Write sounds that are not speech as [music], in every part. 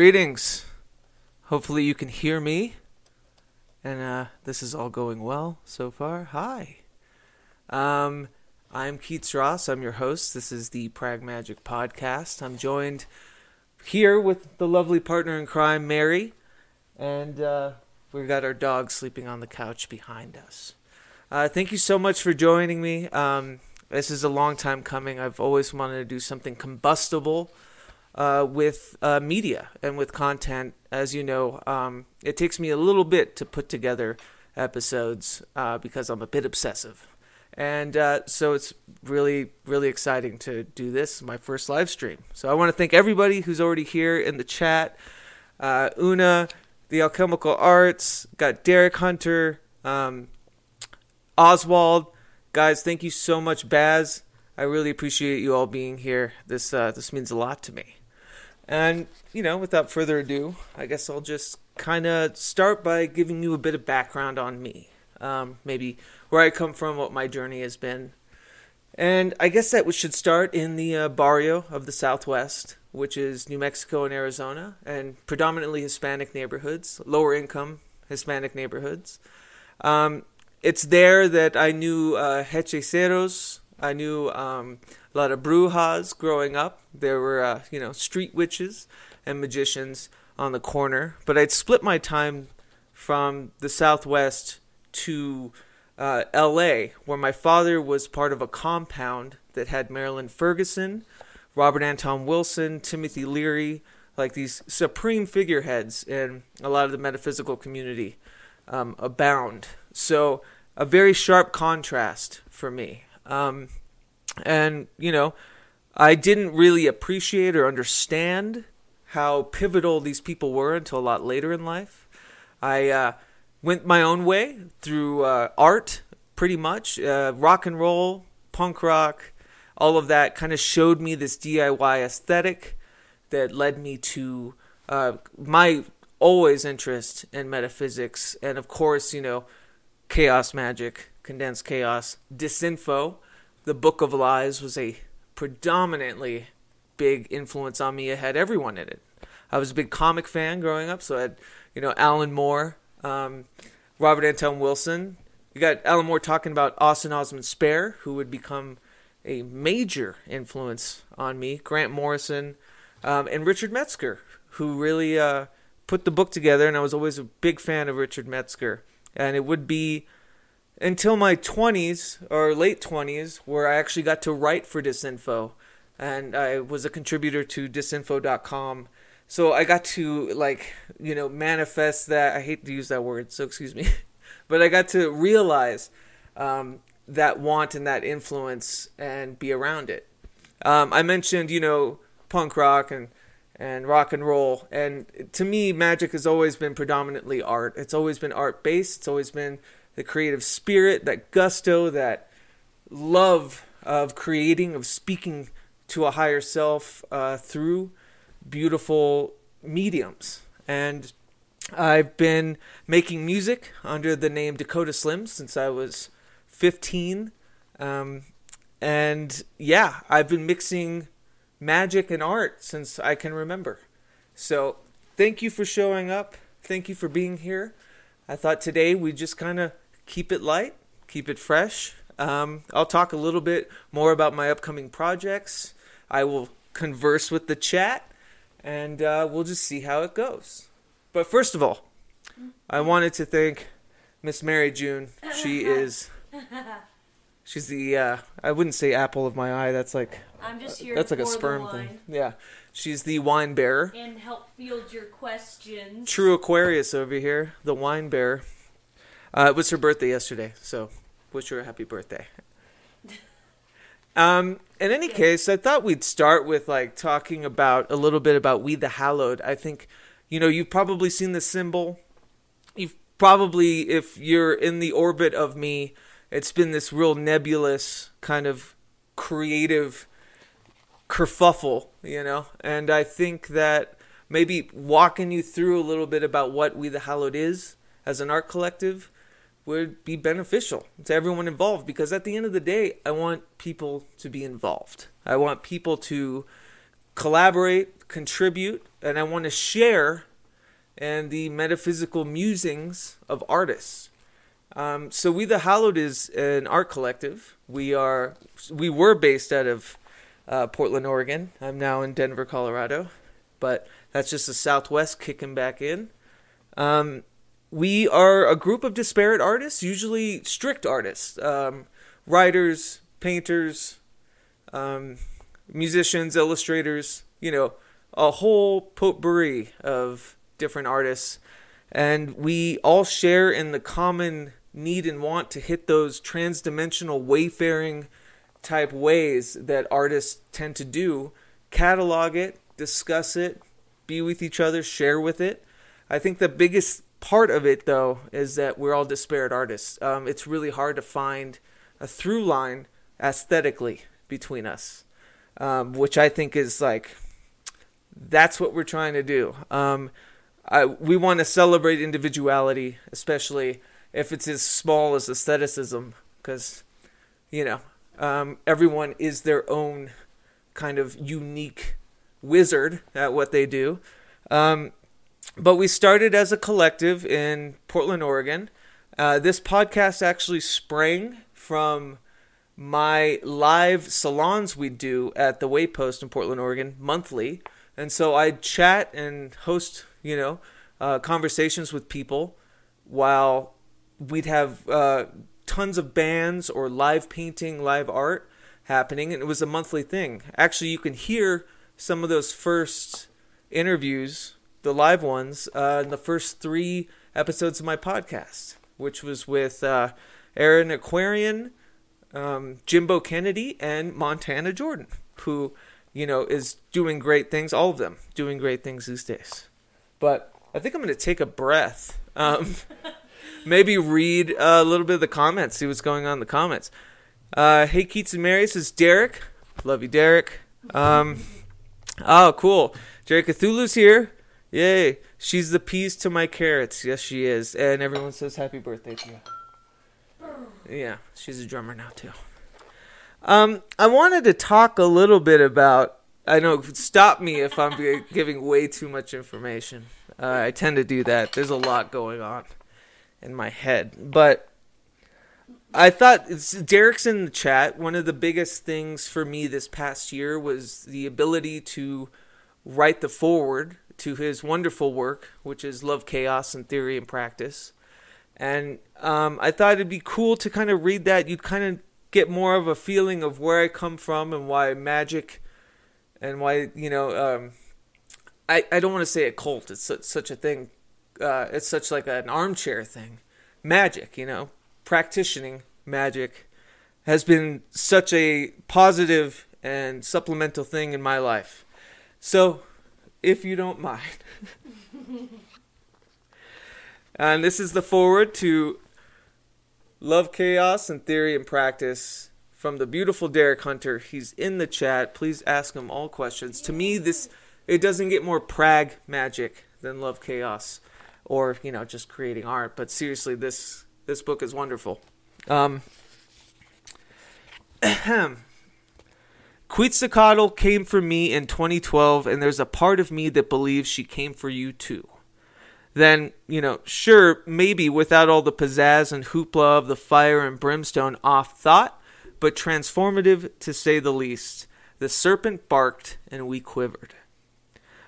Greetings. Hopefully, you can hear me. And uh, this is all going well so far. Hi. Um, I'm Keats Ross. I'm your host. This is the Prag Magic Podcast. I'm joined here with the lovely partner in crime, Mary. And uh, we've got our dog sleeping on the couch behind us. Uh, thank you so much for joining me. Um, this is a long time coming. I've always wanted to do something combustible uh, with uh, media and with content. As you know, um, it takes me a little bit to put together episodes uh, because I'm a bit obsessive. And uh, so it's really, really exciting to do this, my first live stream. So I want to thank everybody who's already here in the chat. Uh, Una, the Alchemical Arts, got Derek Hunter, um, Oswald. Guys, thank you so much, Baz. I really appreciate you all being here. This uh, this means a lot to me. And, you know, without further ado, I guess I'll just kind of start by giving you a bit of background on me. Um, maybe where I come from, what my journey has been. And I guess that we should start in the uh, barrio of the Southwest, which is New Mexico and Arizona, and predominantly Hispanic neighborhoods, lower income Hispanic neighborhoods. Um, it's there that I knew uh, hechiceros, I knew um, a lot of brujas growing up. There were, uh, you know, street witches and magicians on the corner. But I'd split my time from the Southwest to uh, L.A., where my father was part of a compound that had Marilyn Ferguson, Robert Anton Wilson, Timothy Leary, like these supreme figureheads in a lot of the metaphysical community um, abound. So a very sharp contrast for me. Um, and, you know, I didn't really appreciate or understand how pivotal these people were until a lot later in life. I uh, went my own way through uh, art, pretty much. Uh, rock and roll, punk rock, all of that kind of showed me this DIY aesthetic that led me to uh, my always interest in metaphysics and, of course, you know, chaos magic, condensed chaos, disinfo the Book of Lies was a predominantly big influence on me. It had everyone in it. I was a big comic fan growing up, so I had, you know, Alan Moore, um, Robert Anton Wilson. You got Alan Moore talking about Austin Osman Spare, who would become a major influence on me. Grant Morrison, um, and Richard Metzger, who really uh, put the book together. And I was always a big fan of Richard Metzger. And it would be until my 20s or late 20s where I actually got to write for Disinfo and I was a contributor to disinfo.com. So I got to like, you know, manifest that I hate to use that word, so excuse me. [laughs] but I got to realize um, that want and that influence and be around it. Um, I mentioned, you know, punk rock and and rock and roll. And to me, magic has always been predominantly art. It's always been art based. It's always been the creative spirit, that gusto, that love of creating, of speaking to a higher self uh, through beautiful mediums. And I've been making music under the name Dakota Slim since I was 15. Um, and yeah, I've been mixing magic and art since I can remember. So thank you for showing up. Thank you for being here. I thought today we just kind of keep it light, keep it fresh. Um, I'll talk a little bit more about my upcoming projects. I will converse with the chat, and uh, we'll just see how it goes. But first of all, I wanted to thank Miss Mary June. She [laughs] is. She's the uh, I wouldn't say apple of my eye. That's like I'm just here. that's like a sperm thing. Yeah, she's the wine bearer. And help field your questions. True Aquarius over here, the wine bearer. Uh, it was her birthday yesterday, so wish her a happy birthday. Um, in any case, I thought we'd start with like talking about a little bit about We the Hallowed. I think, you know, you've probably seen the symbol. You've probably, if you're in the orbit of me, it's been this real nebulous kind of creative kerfuffle, you know. And I think that maybe walking you through a little bit about what We the Hallowed is as an art collective would be beneficial to everyone involved because at the end of the day, I want people to be involved. I want people to collaborate, contribute, and I want to share and the metaphysical musings of artists. Um, so we the Hallowed is an art collective. We are we were based out of uh, Portland, Oregon. I'm now in Denver, Colorado, but that's just the Southwest kicking back in. Um, we are a group of disparate artists, usually strict artists, um, writers, painters, um, musicians, illustrators. You know, a whole potpourri of different artists, and we all share in the common need and want to hit those transdimensional wayfaring type ways that artists tend to do catalog it discuss it be with each other share with it i think the biggest part of it though is that we're all disparate artists um, it's really hard to find a through line aesthetically between us um, which i think is like that's what we're trying to do um, I, we want to celebrate individuality especially if it's as small as aestheticism, because you know um, everyone is their own kind of unique wizard at what they do. Um, but we started as a collective in Portland, Oregon. Uh, this podcast actually sprang from my live salons we do at the Waypost in Portland, Oregon, monthly. And so I chat and host, you know, uh, conversations with people while we'd have uh, tons of bands or live painting, live art happening, and it was a monthly thing. Actually, you can hear some of those first interviews, the live ones, uh, in the first three episodes of my podcast, which was with uh, Aaron Aquarian, um, Jimbo Kennedy, and Montana Jordan, who you know is doing great things. All of them doing great things these days. But I think I'm going to take a breath. Um, [laughs] maybe read a little bit of the comments, see what's going on in the comments. Uh, hey, Keats and Mary, this is Derek. Love you, Derek. Um, [laughs] oh, cool. Jerry Cthulhu's here. Yay. She's the peas to my carrots. Yes, she is. And everyone says happy birthday to you. Yeah, she's a drummer now, too. Um, I wanted to talk a little bit about. I know, stop me if I'm giving way too much information. Uh, I tend to do that. There's a lot going on in my head. But I thought Derek's in the chat. One of the biggest things for me this past year was the ability to write the foreword to his wonderful work, which is Love, Chaos, and Theory and Practice. And um, I thought it'd be cool to kind of read that. You'd kind of get more of a feeling of where I come from and why magic and why, you know, um, I, I don't want to say a cult. It's such, such a thing uh, it's such like an armchair thing. Magic, you know, practicing magic has been such a positive and supplemental thing in my life. So, if you don't mind. and this is the foreword to Love Chaos and Theory and Practice from the beautiful Derek Hunter. He's in the chat. Please ask him all questions. To me, this it doesn't get more prag magic than Love Chaos or you know just creating art. But seriously, this this book is wonderful. Um, [clears throat] Quetzalcoatl came for me in 2012, and there's a part of me that believes she came for you too. Then, you know, sure, maybe without all the pizzazz and hoopla of the fire and brimstone off thought, but transformative to say the least. The serpent barked, and we quivered.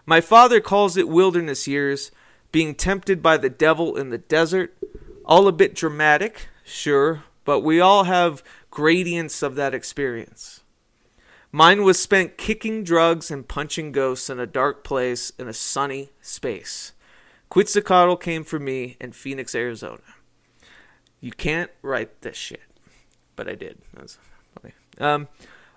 My father calls it wilderness years, being tempted by the devil in the desert. All a bit dramatic, sure, but we all have gradients of that experience. Mine was spent kicking drugs and punching ghosts in a dark place in a sunny space. Quetzalcoatl came for me in Phoenix, Arizona. You can't write this shit, but I did. That's funny. Um,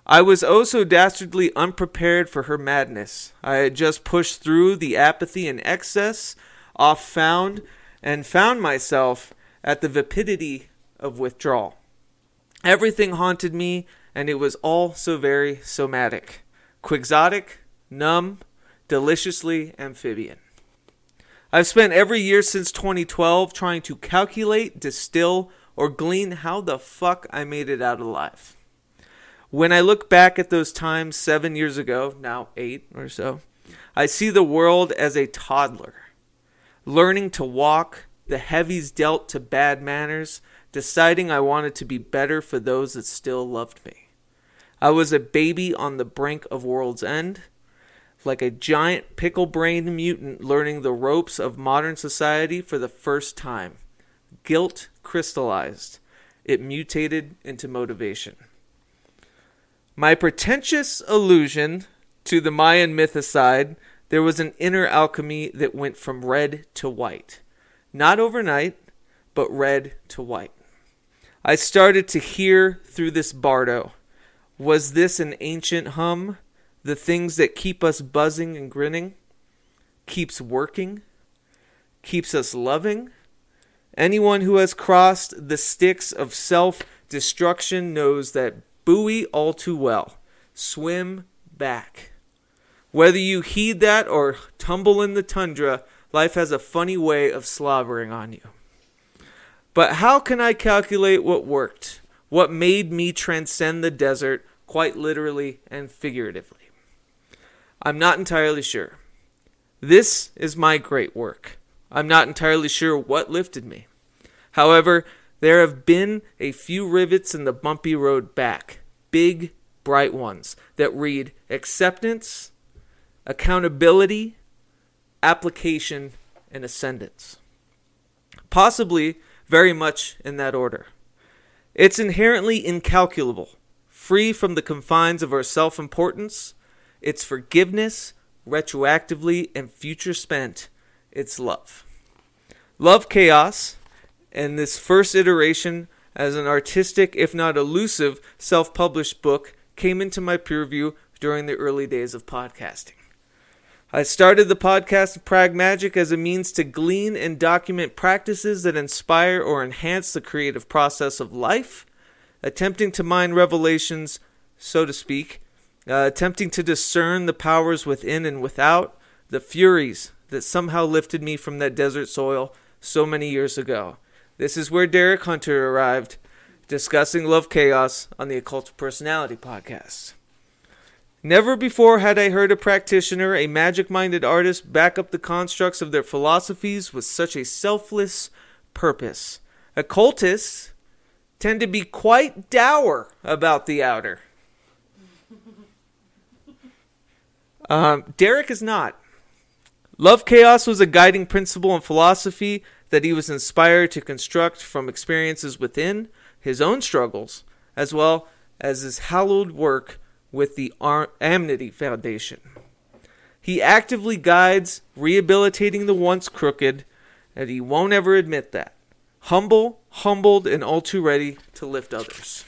I was oh so dastardly unprepared for her madness. I had just pushed through the apathy and excess off found and found myself at the vapidity of withdrawal. Everything haunted me, and it was all so very somatic, quixotic, numb, deliciously amphibian. I've spent every year since 2012 trying to calculate, distill, or glean how the fuck I made it out alive. When I look back at those times seven years ago, now eight or so, I see the world as a toddler, learning to walk, the heavies dealt to bad manners, deciding I wanted to be better for those that still loved me. I was a baby on the brink of world's end, like a giant pickle brained mutant learning the ropes of modern society for the first time. Guilt crystallized, it mutated into motivation. My pretentious allusion to the Mayan myth aside, there was an inner alchemy that went from red to white. Not overnight, but red to white. I started to hear through this bardo. Was this an ancient hum? The things that keep us buzzing and grinning? Keeps working? Keeps us loving? Anyone who has crossed the sticks of self destruction knows that buoy all too well. Swim back. Whether you heed that or tumble in the tundra, life has a funny way of slobbering on you. But how can I calculate what worked? What made me transcend the desert, quite literally and figuratively? I'm not entirely sure. This is my great work. I'm not entirely sure what lifted me. However, there have been a few rivets in the bumpy road back, big, bright ones, that read acceptance, accountability, application, and ascendance. Possibly very much in that order. It's inherently incalculable, free from the confines of our self importance. It's forgiveness, retroactively and future spent. It's love. Love chaos, and this first iteration as an artistic, if not elusive, self published book came into my peer view during the early days of podcasting. I started the podcast Pragmagic as a means to glean and document practices that inspire or enhance the creative process of life, attempting to mine revelations, so to speak, uh, attempting to discern the powers within and without, the furies that somehow lifted me from that desert soil so many years ago. This is where Derek Hunter arrived, discussing Love Chaos on the Occult Personality podcast. Never before had I heard a practitioner, a magic minded artist, back up the constructs of their philosophies with such a selfless purpose. Occultists tend to be quite dour about the outer. [laughs] Um, Derek is not. Love chaos was a guiding principle in philosophy that he was inspired to construct from experiences within his own struggles, as well as his hallowed work with the Ar- Amity Foundation. He actively guides rehabilitating the once crooked, and he won't ever admit that. Humble, humbled, and all too ready to lift others.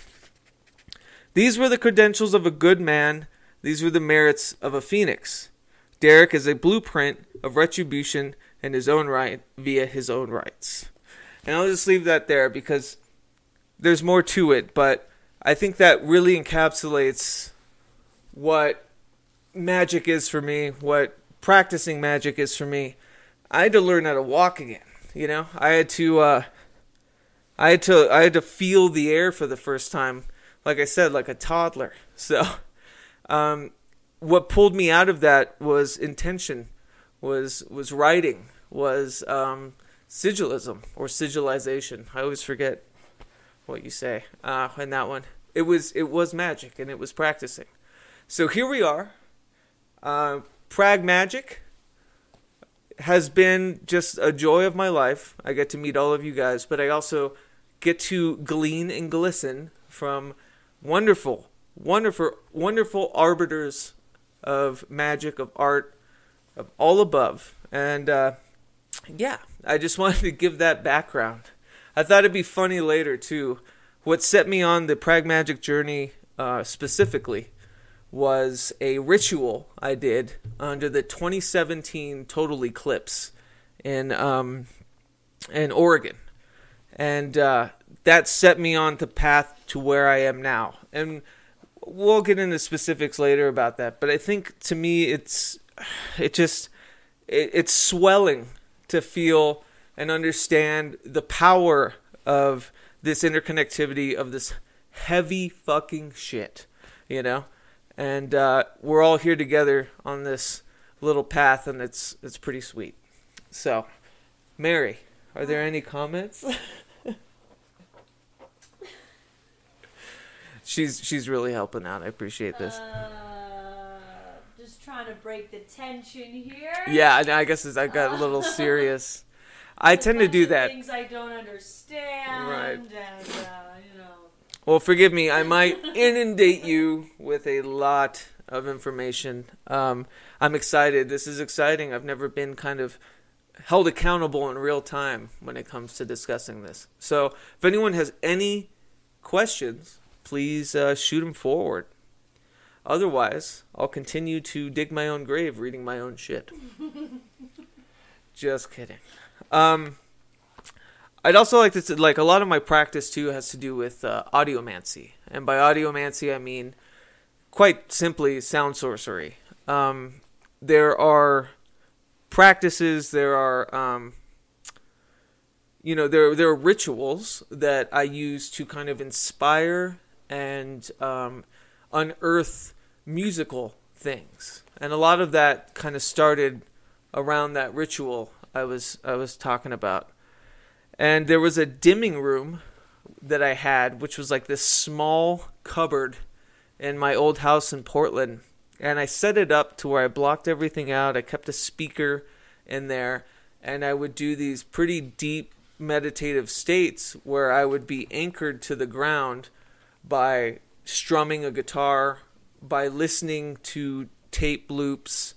These were the credentials of a good man. These were the merits of a phoenix. Derek is a blueprint of retribution in his own right via his own rights. And I'll just leave that there because there's more to it, but I think that really encapsulates what magic is for me, what practicing magic is for me. I had to learn how to walk again. You know, I had to, uh, I had to, I had to feel the air for the first time. Like I said, like a toddler. [laughs] So, um, what pulled me out of that was intention, was was writing, was um, sigilism or sigilization. I always forget what you say uh, in that one. It was it was magic, and it was practicing. So here we are. Uh, Prag Magic has been just a joy of my life. I get to meet all of you guys, but I also get to glean and glisten from wonderful, wonderful, wonderful arbiters of magic, of art, of all above. And uh, yeah, I just [laughs] wanted to give that background. I thought it'd be funny later too. What set me on the Prag Magic journey uh, specifically was a ritual I did under the 2017 total eclipse in um, in Oregon, and uh, that set me on the path to where I am now. And we'll get into specifics later about that. But I think to me, it's it just it, it's swelling to feel and understand the power of this interconnectivity of this heavy fucking shit you know, and uh, we're all here together on this little path, and it's it's pretty sweet. So, Mary, are there any comments? [laughs] she's she's really helping out. I appreciate this. Uh, just trying to break the tension here. Yeah, I I guess it's, I got a little serious. I [laughs] tend to do that. Things I don't understand. Right. And uh, you know. Well, forgive me. I might inundate you with a lot of information. Um, I'm excited. This is exciting. I've never been kind of held accountable in real time when it comes to discussing this. So, if anyone has any questions, please uh, shoot them forward. Otherwise, I'll continue to dig my own grave reading my own shit. [laughs] Just kidding. Um, I'd also like to s- like a lot of my practice too has to do with uh, audiomancy, and by audiomancy I mean quite simply sound sorcery. Um, there are practices, there are um, you know there there are rituals that I use to kind of inspire and um, unearth musical things, and a lot of that kind of started around that ritual I was I was talking about. And there was a dimming room that I had, which was like this small cupboard in my old house in Portland. And I set it up to where I blocked everything out. I kept a speaker in there, and I would do these pretty deep meditative states where I would be anchored to the ground by strumming a guitar, by listening to tape loops,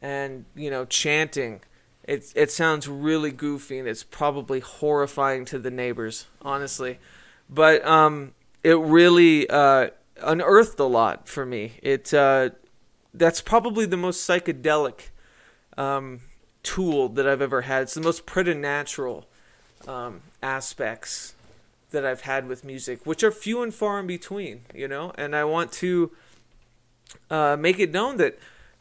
and you know chanting. It it sounds really goofy and it's probably horrifying to the neighbors, honestly, but um, it really uh, unearthed a lot for me. It uh, that's probably the most psychedelic um, tool that I've ever had. It's the most preternatural um, aspects that I've had with music, which are few and far in between, you know. And I want to uh, make it known that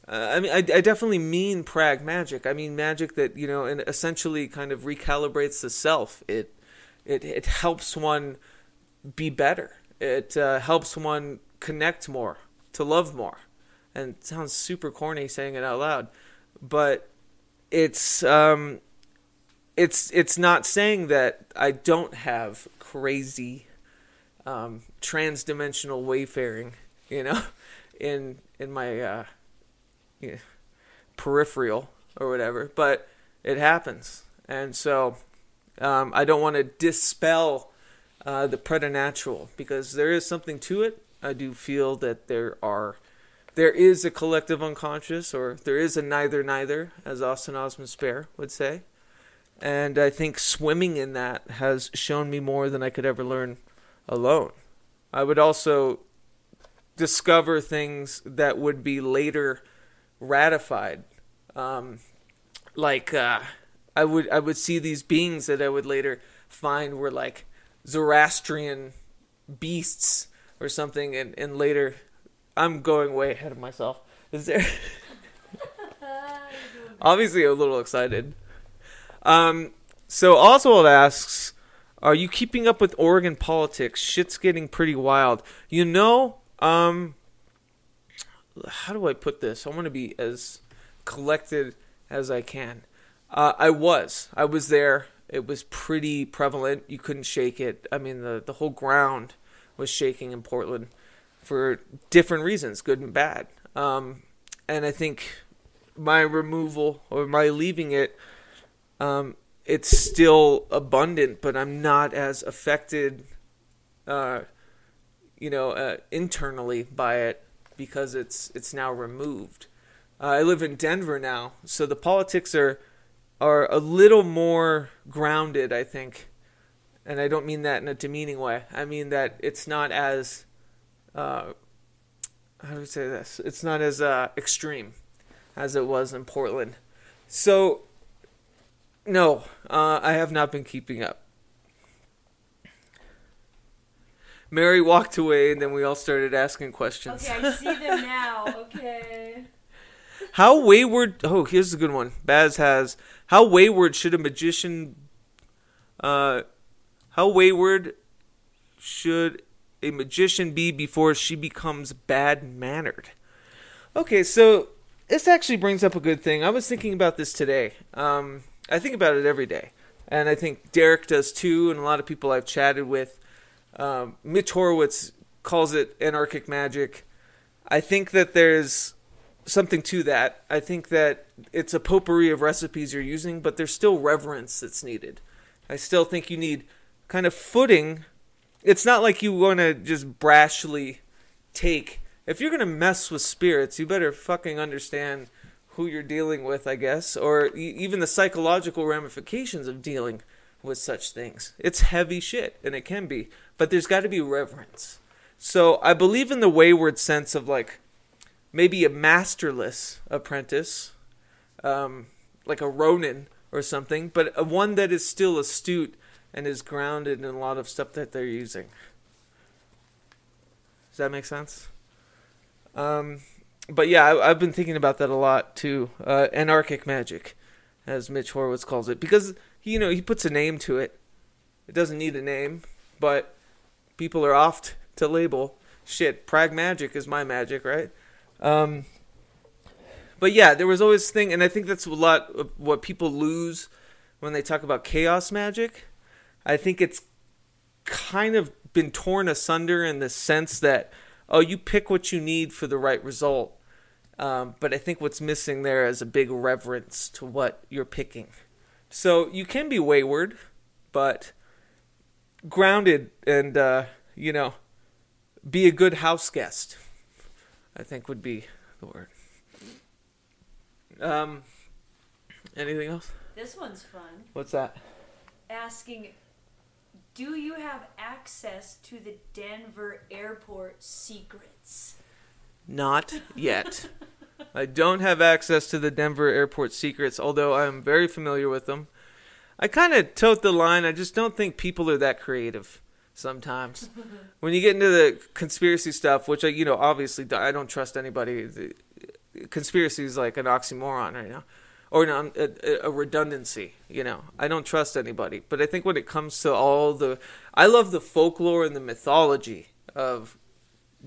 uh, I mean I, I definitely mean prag magic. I mean magic that you know and essentially kind of recalibrates the self. It it it helps one be better. It uh, helps one connect more, to love more. And sounds super corny saying it out loud, but it's um it's it's not saying that I don't have crazy um trans-dimensional wayfaring, you know, [laughs] in in my uh peripheral or whatever, but it happens. And so um I don't want to dispel uh, the preternatural because there is something to it. I do feel that there are there is a collective unconscious or there is a neither neither as Austin Osman Spare would say. And I think swimming in that has shown me more than I could ever learn alone. I would also discover things that would be later ratified. Um, like uh, I would I would see these beings that I would later find were like Zoroastrian beasts or something, and, and later I'm going way ahead of myself. Is there [laughs] obviously a little excited? Um, so Oswald asks, "Are you keeping up with Oregon politics? Shit's getting pretty wild." You know, um, how do I put this? I want to be as collected as I can. Uh, I was. I was there. It was pretty prevalent. You couldn't shake it. I mean, the the whole ground was shaking in Portland for different reasons, good and bad. Um, and I think my removal or my leaving it, um, it's still abundant, but I'm not as affected, uh, you know, uh, internally by it because it's it's now removed. Uh, I live in Denver now, so the politics are are a little more grounded, I think. And I don't mean that in a demeaning way. I mean that it's not as uh, how do we say this? It's not as uh, extreme as it was in Portland. So, no, uh, I have not been keeping up. Mary walked away, and then we all started asking questions. Okay, I see them now. Okay. [laughs] How wayward? Oh, here's a good one. Baz has. How wayward should a magician? Uh, how wayward should a magician be before she becomes bad mannered? Okay, so this actually brings up a good thing. I was thinking about this today. Um, I think about it every day, and I think Derek does too, and a lot of people I've chatted with. Um, Mitch Horowitz calls it anarchic magic. I think that there's something to that. I think that it's a potpourri of recipes you're using, but there's still reverence that's needed. I still think you need kind of footing. It's not like you want to just brashly take. If you're going to mess with spirits, you better fucking understand who you're dealing with, I guess, or even the psychological ramifications of dealing with such things. It's heavy shit, and it can be, but there's got to be reverence. So I believe in the wayward sense of like maybe a masterless apprentice, um, like a Ronin or something, but a one that is still astute and is grounded in a lot of stuff that they're using. Does that make sense? Um, but yeah, I, I've been thinking about that a lot too. Uh, anarchic magic, as Mitch Horowitz calls it, because you know he puts a name to it. It doesn't need a name, but people are oft to label shit. Prag magic is my magic, right? Um, but yeah, there was always thing, and I think that's a lot of what people lose when they talk about chaos magic. I think it's kind of been torn asunder in the sense that oh, you pick what you need for the right result. Um, but I think what's missing there is a big reverence to what you're picking. So you can be wayward, but grounded and uh, you know, be a good house guest. I think would be the word. Um, anything else? This one's fun. What's that? Asking, do you have access to the Denver airport secrets? Not yet. [laughs] I don't have access to the Denver airport secrets, although I am very familiar with them. I kind of tote the line. I just don't think people are that creative sometimes. [laughs] when you get into the conspiracy stuff, which I, you know, obviously I don't trust anybody. The, conspiracy is like an oxymoron right now, or no, a, a redundancy. You know, I don't trust anybody. But I think when it comes to all the, I love the folklore and the mythology of,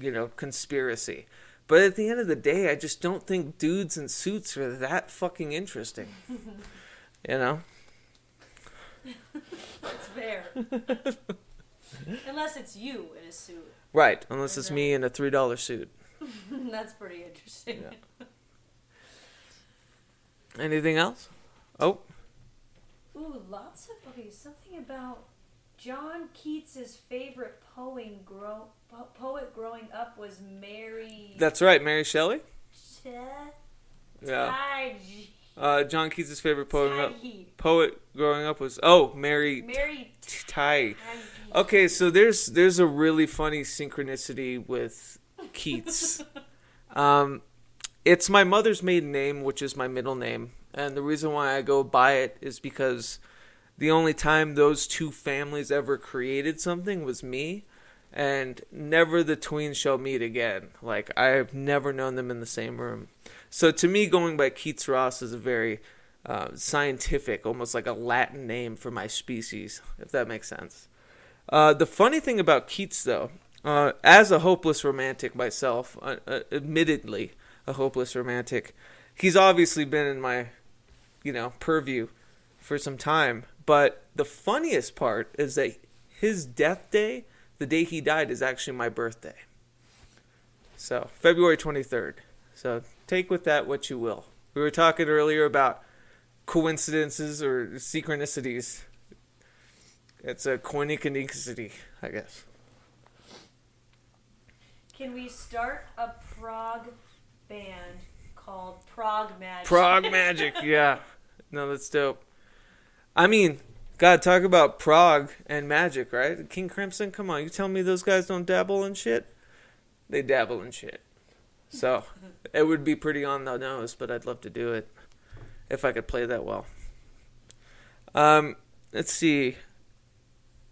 you know, conspiracy. But at the end of the day, I just don't think dudes in suits are that fucking interesting. [laughs] you know? [laughs] That's fair. [laughs] Unless it's you in a suit. Right, unless it's me in a $3 suit. [laughs] That's pretty interesting. Yeah. Anything else? Oh, Ooh, lots of okay. Something about John Keats's favorite poem grow, po- poet growing up was Mary. that's right, Mary Shelley? Ch- Yeah. Uh, John Keats' favorite poet, poet growing up was, oh, Mary Mary Ty. Okay, so there's there's a really funny synchronicity with Keats. [laughs] um, it's my mother's maiden name, which is my middle name, and the reason why I go by it is because the only time those two families ever created something was me, and never the tweens shall meet again. Like I've never known them in the same room. So to me, going by Keats Ross is a very uh, scientific, almost like a Latin name for my species, if that makes sense. Uh, the funny thing about Keats, though, uh, as a hopeless romantic myself, uh, uh, admittedly a hopeless romantic, he's obviously been in my, you know, purview for some time. But the funniest part is that his death day, the day he died, is actually my birthday. So February twenty third. So take with that what you will. We were talking earlier about coincidences or synchronicities. It's a coinicity, I guess. Can we start a prog band called Prog Magic? Prague [laughs] Magic, yeah. No, that's dope. I mean, God, talk about Prague and magic, right? King Crimson, come on, you tell me those guys don't dabble in shit? They dabble in shit. So, it would be pretty on the nose, but I'd love to do it if I could play that well. Um, let's see.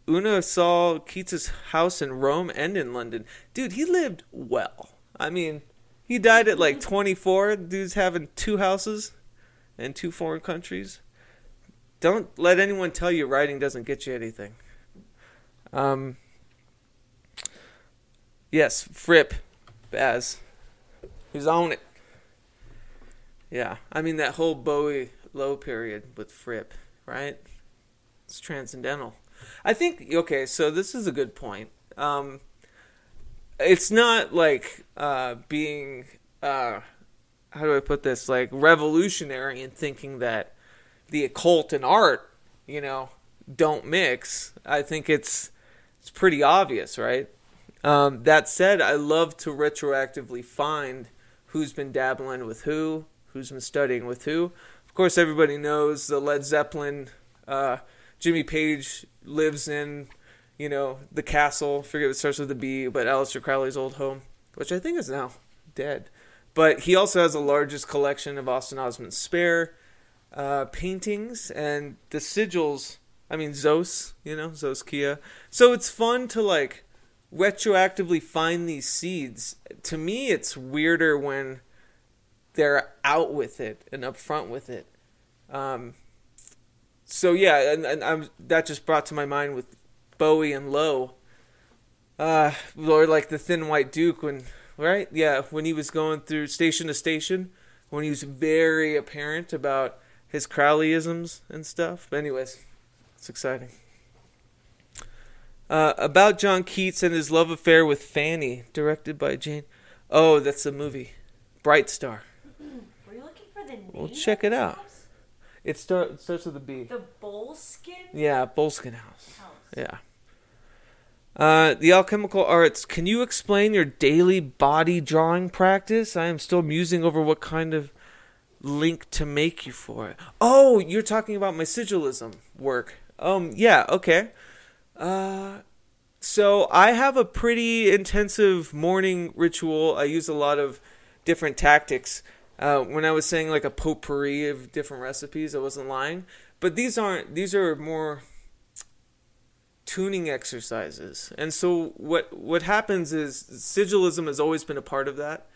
Una saw Keats's house in Rome and in London. Dude, he lived well. I mean, he died at like 24. Dude's having two houses in two foreign countries. Don't let anyone tell you writing doesn't get you anything. Um, Yes, Fripp, Baz. He's on it. Yeah, I mean that whole Bowie low period with Fripp, right? It's transcendental. I think okay, so this is a good point. Um, it's not like uh, being uh, how do I put this like revolutionary in thinking that the occult and art, you know, don't mix. I think it's it's pretty obvious, right? Um, that said, I love to retroactively find who's been dabbling with who, who's been studying with who. Of course, everybody knows the Led Zeppelin. Uh, Jimmy Page lives in, you know, the castle. Forget what starts with the B, but Aleister Crowley's old home, which I think is now dead. But he also has the largest collection of Austin Osman Spare uh, paintings and the sigils. I mean, Zos, you know, Zos Kia. So it's fun to like retroactively find these seeds. To me, it's weirder when they're out with it and upfront with it. Um, so yeah, and, and I'm, that just brought to my mind with Bowie and Low, uh, or like the Thin White Duke when right? Yeah, when he was going through station to station, when he was very apparent about his Crowleyisms and stuff. But anyways, it's exciting. Uh, about John Keats and his love affair with Fanny, directed by Jane. Oh, that's a movie, Bright Star. Were you looking for the name? Well, check it out. house? It, start, it starts with a B. The Boleskine Yeah, Boleskine House. House. Yeah. Uh, the alchemical arts. Can you explain your daily body drawing practice? I am still musing over what kind of link to make you for it. Oh, you're talking about my sigilism work. Um, yeah, okay. Uh, so I have a pretty intensive morning ritual. I use a lot of different tactics. Uh, when I was saying like a potpourri of different recipes, I wasn't lying. But these aren't. These are more tuning exercises. And so what what happens is sigilism has always been a part of that.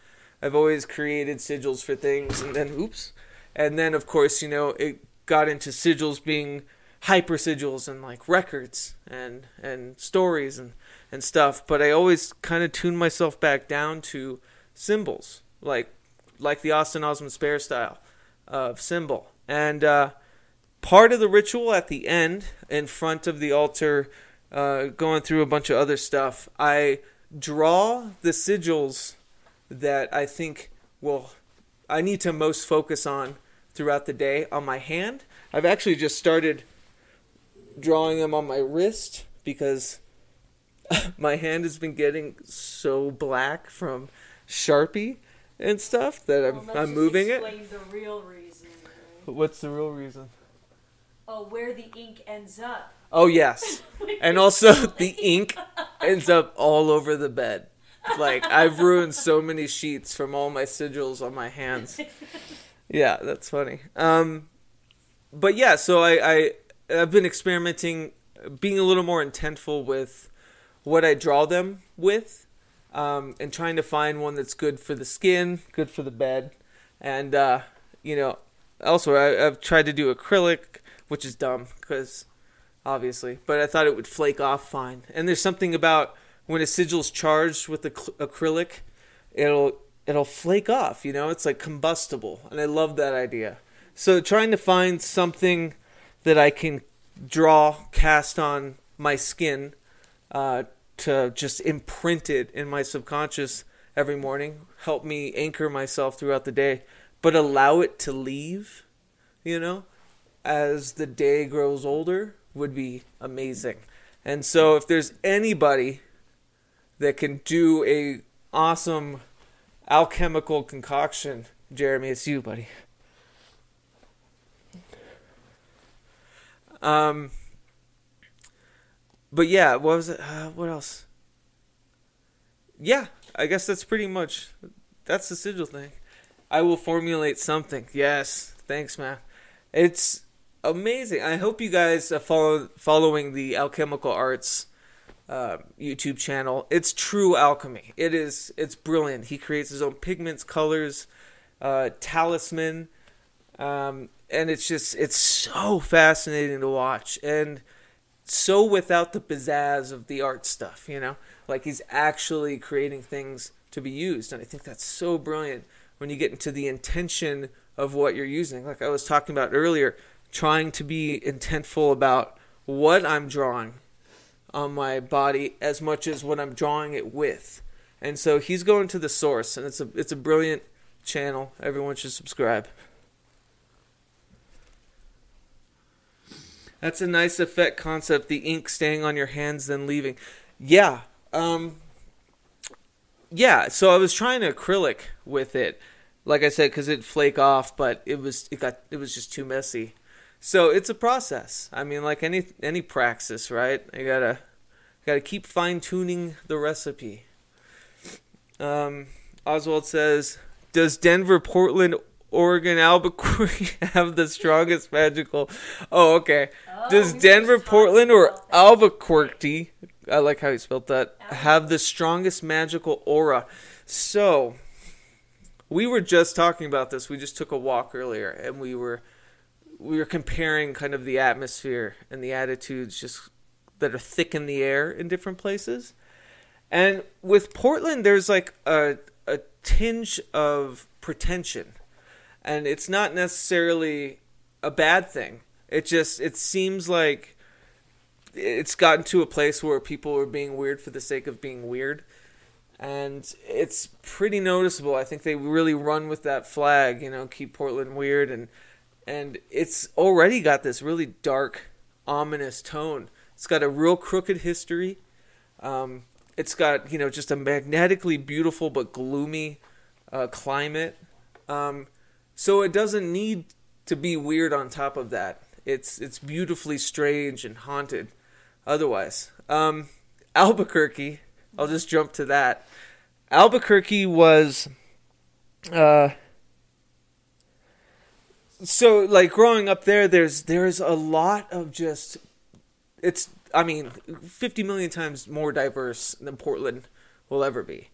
I've always created sigils for things and then oops. And then of course, you know, it got into sigils being hyper sigils and like records and and stories and and stuff, but I always kind of tune myself back down to symbols, like like the Austin Osman Spare style of symbol. And uh part of the ritual at the end, in front of the altar, uh, going through a bunch of other stuff, I draw the sigils that I think will I need to most focus on throughout the day on my hand. I've actually just started drawing them on my wrist because [laughs] my hand has been getting so black from Sharpie and stuff that I'm, Well, I'm moving it. the real reason. right? What's the real reason? Oh, where the ink ends up. Oh yes, [laughs] and also the ink ends up all over the bed. Like I've ruined so many sheets from all my sigils on my hands. [laughs] Yeah, that's funny. Um, but yeah, so I, I I've been experimenting, being a little more intentful with what I draw them with, um, and trying to find one that's good for the skin, good for the bed, and uh, you know, also I, I've tried to do acrylic, which is dumb because obviously, but I thought it would flake off fine. And there's something about when a sigil's charged with ac- acrylic, it'll it'll flake off. You know, it's like combustible, and I love that idea. So trying to find something that I can draw, cast on my skin, uh, to just imprint it in my subconscious every morning, help me anchor myself throughout the day, but allow it to leave. You know, as the day grows older would be amazing. And so if there's anybody that can do a awesome alchemical concoction, Jeremy, it's you, buddy. Um but yeah, what was it? Uh, what else? Yeah, I guess that's pretty much that's the sigil thing. I will formulate something. Yes, thanks, man. It's amazing. I hope you guys are follow, following the Alchemical Arts uh, YouTube channel. It's true alchemy. It is. It's brilliant. He creates his own pigments, colors, uh, talisman, um, and it's just it's so fascinating to watch. And so without the pizzazz of the art stuff, you know? Like he's actually creating things to be used. And I think that's so brilliant when you get into the intention of what you're using. Like I was talking about earlier, trying to be intentful about what I'm drawing on my body as much as what I'm drawing it with. And so he's going to the source and it's a it's a brilliant channel. Everyone should subscribe. That's a nice effect concept, the ink staying on your hands then leaving. Yeah. Um yeah, so I was trying acrylic with it. Like I said cuz it'd flake off, but it was it got it was just too messy. So it's a process. I mean, like any any praxis, right? I got to got to keep fine tuning the recipe. Um Oswald says, "Does Denver, Portland, Oregon, Albuquerque [laughs] have the strongest magical. Oh, okay. Oh, Does we Denver, Portland, or. Albuquerque, I like how you spelled that, have the strongest magical aura? So, we were just talking about this. We just took a walk earlier, and we were we were comparing kind of the atmosphere and the attitudes just that are thick in the air in different places. And with Portland, there's like a a tinge of pretension, and it's not necessarily a bad thing. It just it seems like it's gotten to a place where people are being weird for the sake of being weird, and it's pretty noticeable. I think they really run with that flag, you know, keep Portland weird, and and it's already got this really dark, ominous tone. It's got a real crooked history. Um, it's got you know just a magnetically beautiful but gloomy uh, climate. Um, so it doesn't need to be weird on top of that. It's it's beautifully strange and haunted. Otherwise, um, Albuquerque. I'll just jump to that. Albuquerque was, uh, so like growing up there. There's there's a lot of just it's I mean, 50 million times more diverse than Portland will ever be.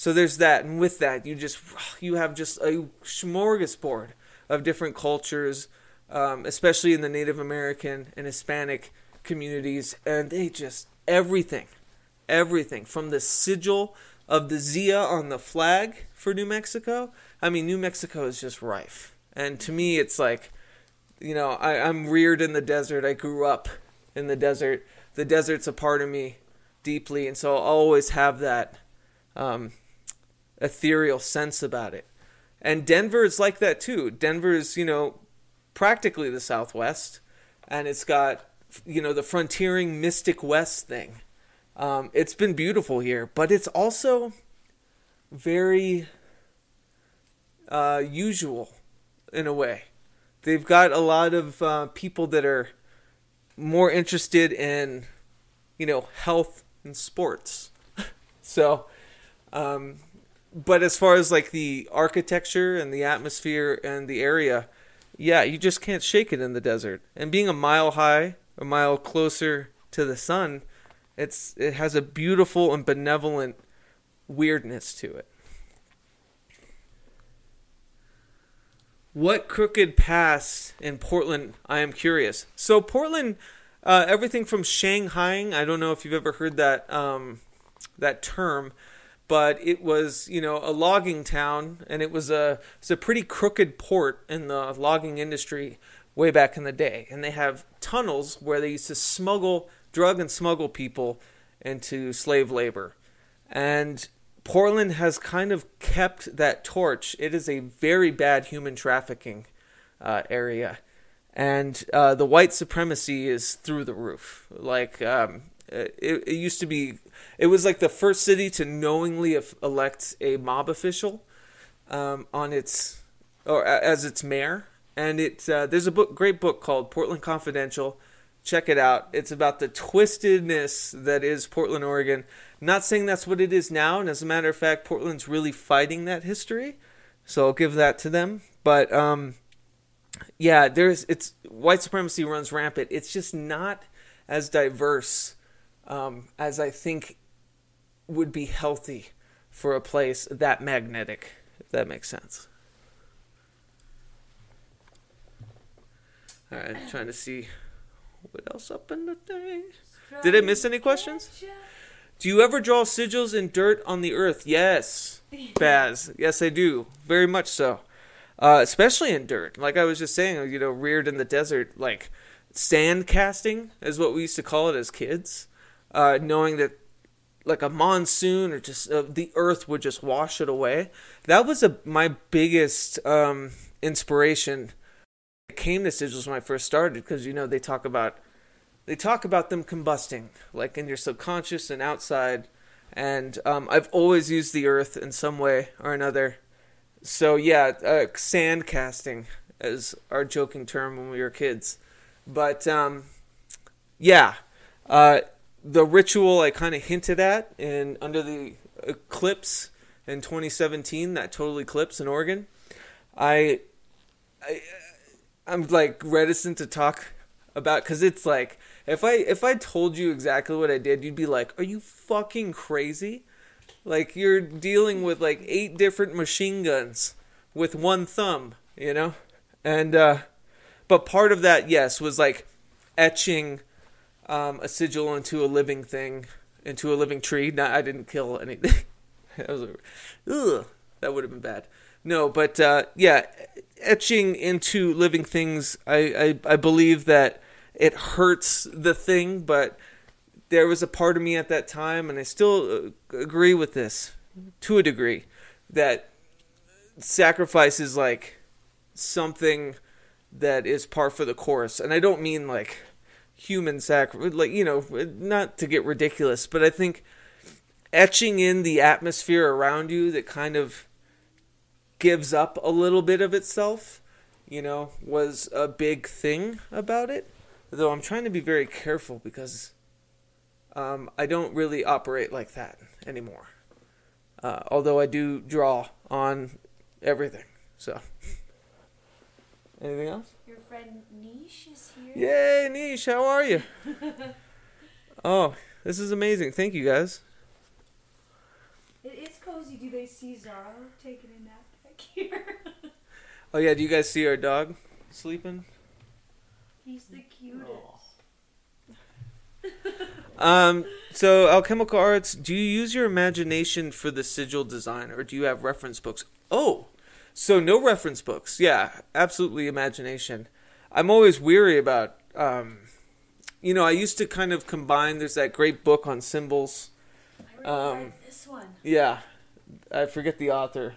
So there's that, and with that, you just you have just a smorgasbord of different cultures, um, especially in the Native American and Hispanic communities, and they just everything, everything from the sigil of the Zia on the flag for New Mexico. I mean, New Mexico is just rife, and to me, it's like, you know, I, I'm reared in the desert. I grew up in the desert. The desert's a part of me deeply, and so I'll always have that um, ethereal sense about it. And Denver is like that too. Denver is, you know, practically the Southwest, and it's got, you know, the frontiering mystic West thing. Um, it's been beautiful here, but it's also very uh, usual in a way. They've got a lot of uh, people that are more interested in, you know, health and sports. [laughs] so, um, but as far as like the architecture and the atmosphere and the area, yeah, you just can't shake it in the desert. And being a mile high, a mile closer to the sun, it's it has a beautiful and benevolent weirdness to it. What crooked pass in Portland? I am curious. So Portland, uh, everything from Shanghaiing. I don't know if you've ever heard that um, that term, but it was you know a logging town, and it was a it's a pretty crooked port in the logging industry way back in the day. And they have tunnels where they used to smuggle drug and smuggle people into slave labor, and Portland has kind of kept that torch. It is a very bad human trafficking uh, area, and uh, the white supremacy is through the roof. Like um, it, it used to be, it was like the first city to knowingly elect a mob official um, on its or as its mayor. And it uh, there's a book, great book called Portland Confidential. Check it out. It's about the twistedness that is Portland, Oregon. Not saying that's what it is now, and as a matter of fact, Portland's really fighting that history. So I'll give that to them. But um, yeah, there's it's white supremacy runs rampant. It's just not as diverse um, as I think would be healthy for a place that magnetic, if that makes sense. All right, trying to see What else up in the thing? Did I miss any questions? Do you ever draw sigils in dirt on the earth? Yes, Baz. Yes, I do. Very much so. Uh, especially in dirt. Like I was just saying, you know, reared in the desert, like sand casting is what we used to call it as kids. Uh, knowing that like a monsoon or just uh, the earth would just wash it away. That was a my biggest um, inspiration. It came to sigils when I first started because you know they talk about they talk about them combusting like in your subconscious and outside. And um, I've always used the earth in some way or another. So yeah, uh, sand casting as our joking term when we were kids. But um, yeah, uh, the ritual I kind of hinted at in under the eclipse in 2017, that total eclipse in Oregon. I, I I'm like reticent to talk about because it's like if I if I told you exactly what I did, you'd be like, "Are you fucking crazy?" Like you're dealing with like eight different machine guns with one thumb, you know? And uh but part of that, yes, was like etching um, a sigil into a living thing, into a living tree. Not, I didn't kill anything. [laughs] that was, a, that would have been bad. No, but uh, yeah, etching into living things. I, I I believe that it hurts the thing, but there was a part of me at that time, and I still uh, agree with this to a degree, that sacrifice is like something that is par for the course, and I don't mean like human sacrifice, like you know, not to get ridiculous, but I think etching in the atmosphere around you that kind of gives up a little bit of itself, you know, was a big thing about it. Though I'm trying to be very careful because um, I don't really operate like that anymore. Uh, although I do draw on everything. So, anything else? Friend Niche is here. Yay, Niche, how are you? [laughs] oh, this is amazing. Thank you guys. It is cozy. Do they see Zara taking a nap back here? [laughs] Oh yeah, do you guys see our dog sleeping? He's the cutest. [laughs] Um, so Alchemical Arts, do you use your imagination for the sigil design, or do you have reference books? Oh, so no reference books. Yeah, absolutely imagination. I'm always weary about. Um, you know, I used to kind of combine. There's that great book on symbols. I Um, like this one. Yeah, I forget the author.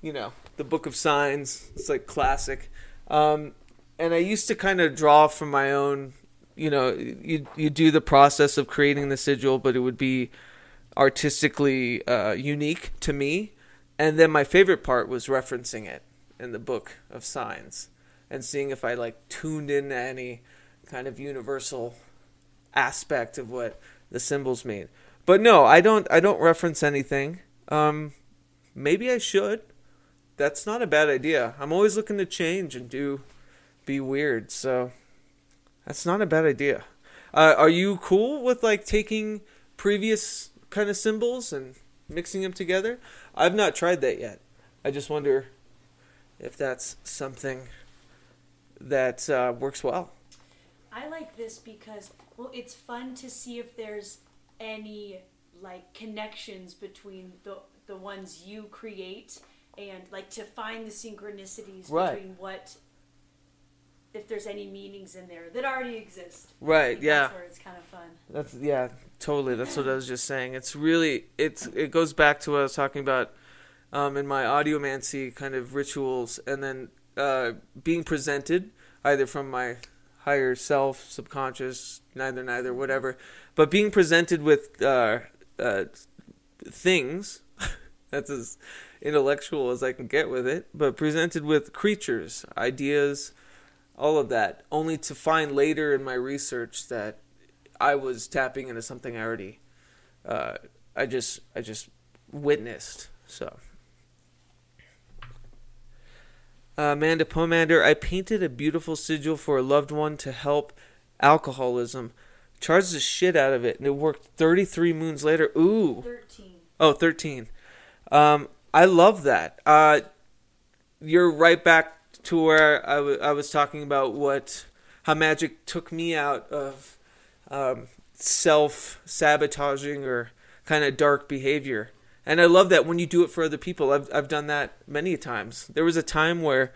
You know, the Book of Signs. It's like classic. Um, and I used to kind of draw from my own. You know, you you do the process of creating the sigil, but it would be artistically uh, unique to me. And then my favorite part was referencing it in the Book of Signs and seeing if I like tuned in to any kind of universal aspect of what the symbols mean. But no, I don't. I don't reference anything. Um, maybe I should. That's not a bad idea. I'm always looking to change and do, be weird. So, that's not a bad idea. Uh, are you cool with like taking previous kind of symbols and mixing them together? I've not tried that yet. I just wonder if that's something that uh, works well. I like this because well, it's fun to see if there's any like connections between the the ones you create and like to find the synchronicities Right. between what if there's any meanings in there that already exist. Right? Yeah. That's where it's kind of fun. That's yeah, totally. That's what I was just saying. It's really it's it goes back to what I was talking about um, in my audiomancy kind of rituals, and then uh, being presented either from my higher self, subconscious, neither, neither, whatever, but being presented with uh, uh, things. [laughs] That's as intellectual as I can get with it, but presented with creatures, ideas, all of that, only to find later in my research that I was tapping into something I already, uh, I just, I just witnessed. So, uh, Amanda Pomander, I painted a beautiful sigil for a loved one to help alcoholism. Charged the shit out of it, and it worked 33 moons later. Ooh. Thirteen. Oh, 13. Um, I love that. Uh, you're right back to where I wa- I was talking about what how magic took me out of um, self sabotaging or kind of dark behavior. And I love that when you do it for other people. I've I've done that many times. There was a time where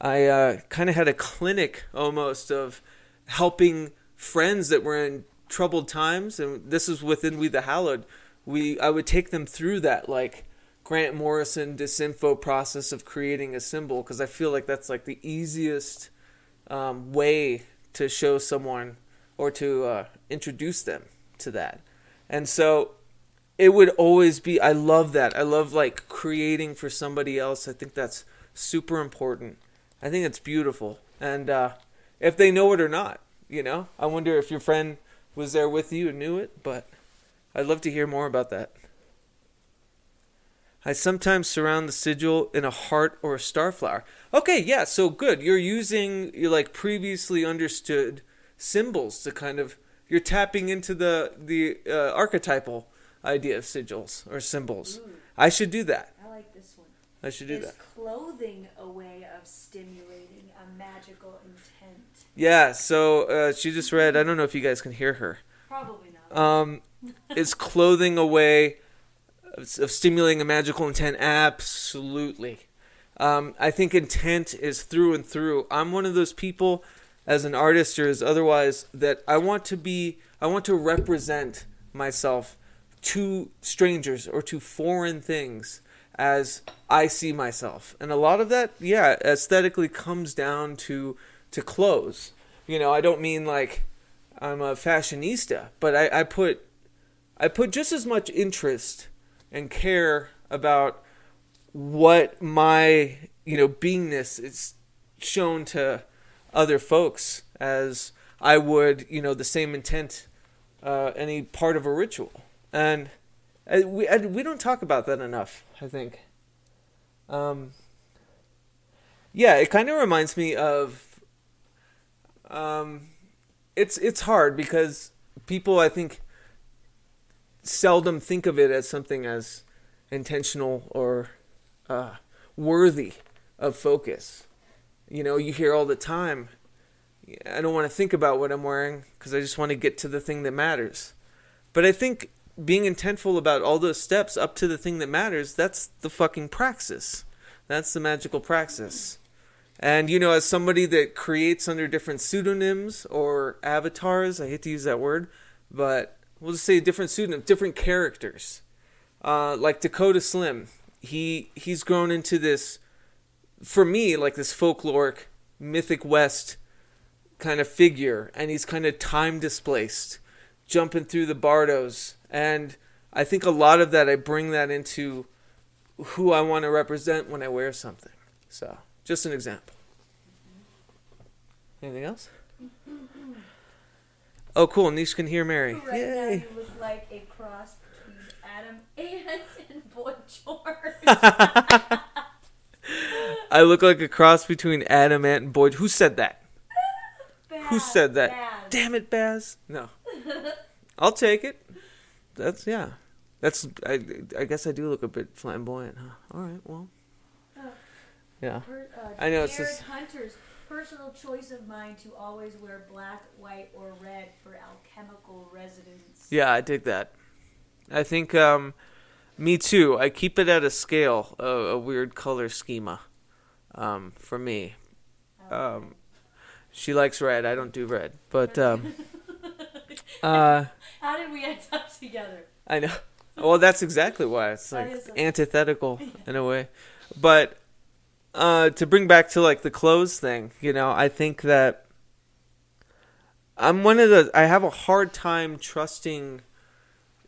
I uh, kind of had a clinic almost of helping friends that were in troubled times, and this is within We the Hallowed. We I would take them through that like Grant Morrison disinfo process of creating a symbol because I feel like that's like the easiest um, way to show someone or to uh, introduce them to that. And so it would always be I love that. I love like creating for somebody else. I think that's super important. I think it's beautiful. And uh, if they know it or not, you know, I wonder if your friend was there with you and knew it, but I'd love to hear more about that. I sometimes surround the sigil in a heart or a star flower. Okay, yeah, so good. You're using your like previously understood symbols to kind of you're tapping into the the uh, archetypal idea of sigils or symbols. Ooh, I should do that. I like this one. I should do Is that. clothing a way of stimulating a magical intent? Yeah. So uh, she just read. I don't know if you guys can hear her. Probably not. Um, is [laughs] clothing a way of, of stimulating a magical intent? Absolutely. Um, I think intent is through and through. I'm one of those people, as an artist or as otherwise, that I want to be. I want to represent myself to strangers or to foreign things as I see myself, and a lot of that, yeah, aesthetically comes down to to clothes. You know, I don't mean like I'm a fashionista, but I, I put I put just as much interest and care about what my you know beingness is shown to other folks as I would you know the same intent uh, any part of a ritual, and we I, we don't talk about that enough. I think. Um, yeah, it kind of reminds me of. Um, it's it's hard because people I think seldom think of it as something as intentional or uh, worthy of focus. You know, you hear all the time. I don't want to think about what I'm wearing because I just want to get to the thing that matters. But I think being intentful about all those steps up to the thing that matters, that's the fucking praxis. That's the magical praxis. And you know, as somebody that creates under different pseudonyms or avatars, I hate to use that word, but we'll just say different pseudonyms, different characters. Uh, like Dakota Slim, he he's grown into this, for me, like this folkloric, mythic West kind of figure, and he's kind of time displaced, jumping through the bardos, and I think a lot of that I bring that into who I want to represent when I wear something. So. Just an example. Anything else? [laughs] Oh, cool. Niche can hear Mary. Right now, Yay. you look like a cross between Adam Ant [laughs] and Boy George. [laughs] I look like a cross between Adam and Boyd. Who said that? Who said that? bad. Damn it, Baz. No. I'll take it. That's, yeah. That's, I, I guess I do look a bit flamboyant, huh? All right, well. Oh. Yeah. Per, uh, I know, it's Jared just- Hunter's personal choice of mine to always wear black, white, or red for alchemical residence. Yeah, I dig that. I think, um, me too. I keep it at a scale, a, a weird color schema, um, for me. Um, she likes red. I don't do red, but um, [laughs] uh, How did we end up together? I know. Well, that's exactly why it's like antithetical [laughs] in a way. But uh, to bring back to like the clothes thing, you know, I think that I'm one of the. I have a hard time trusting,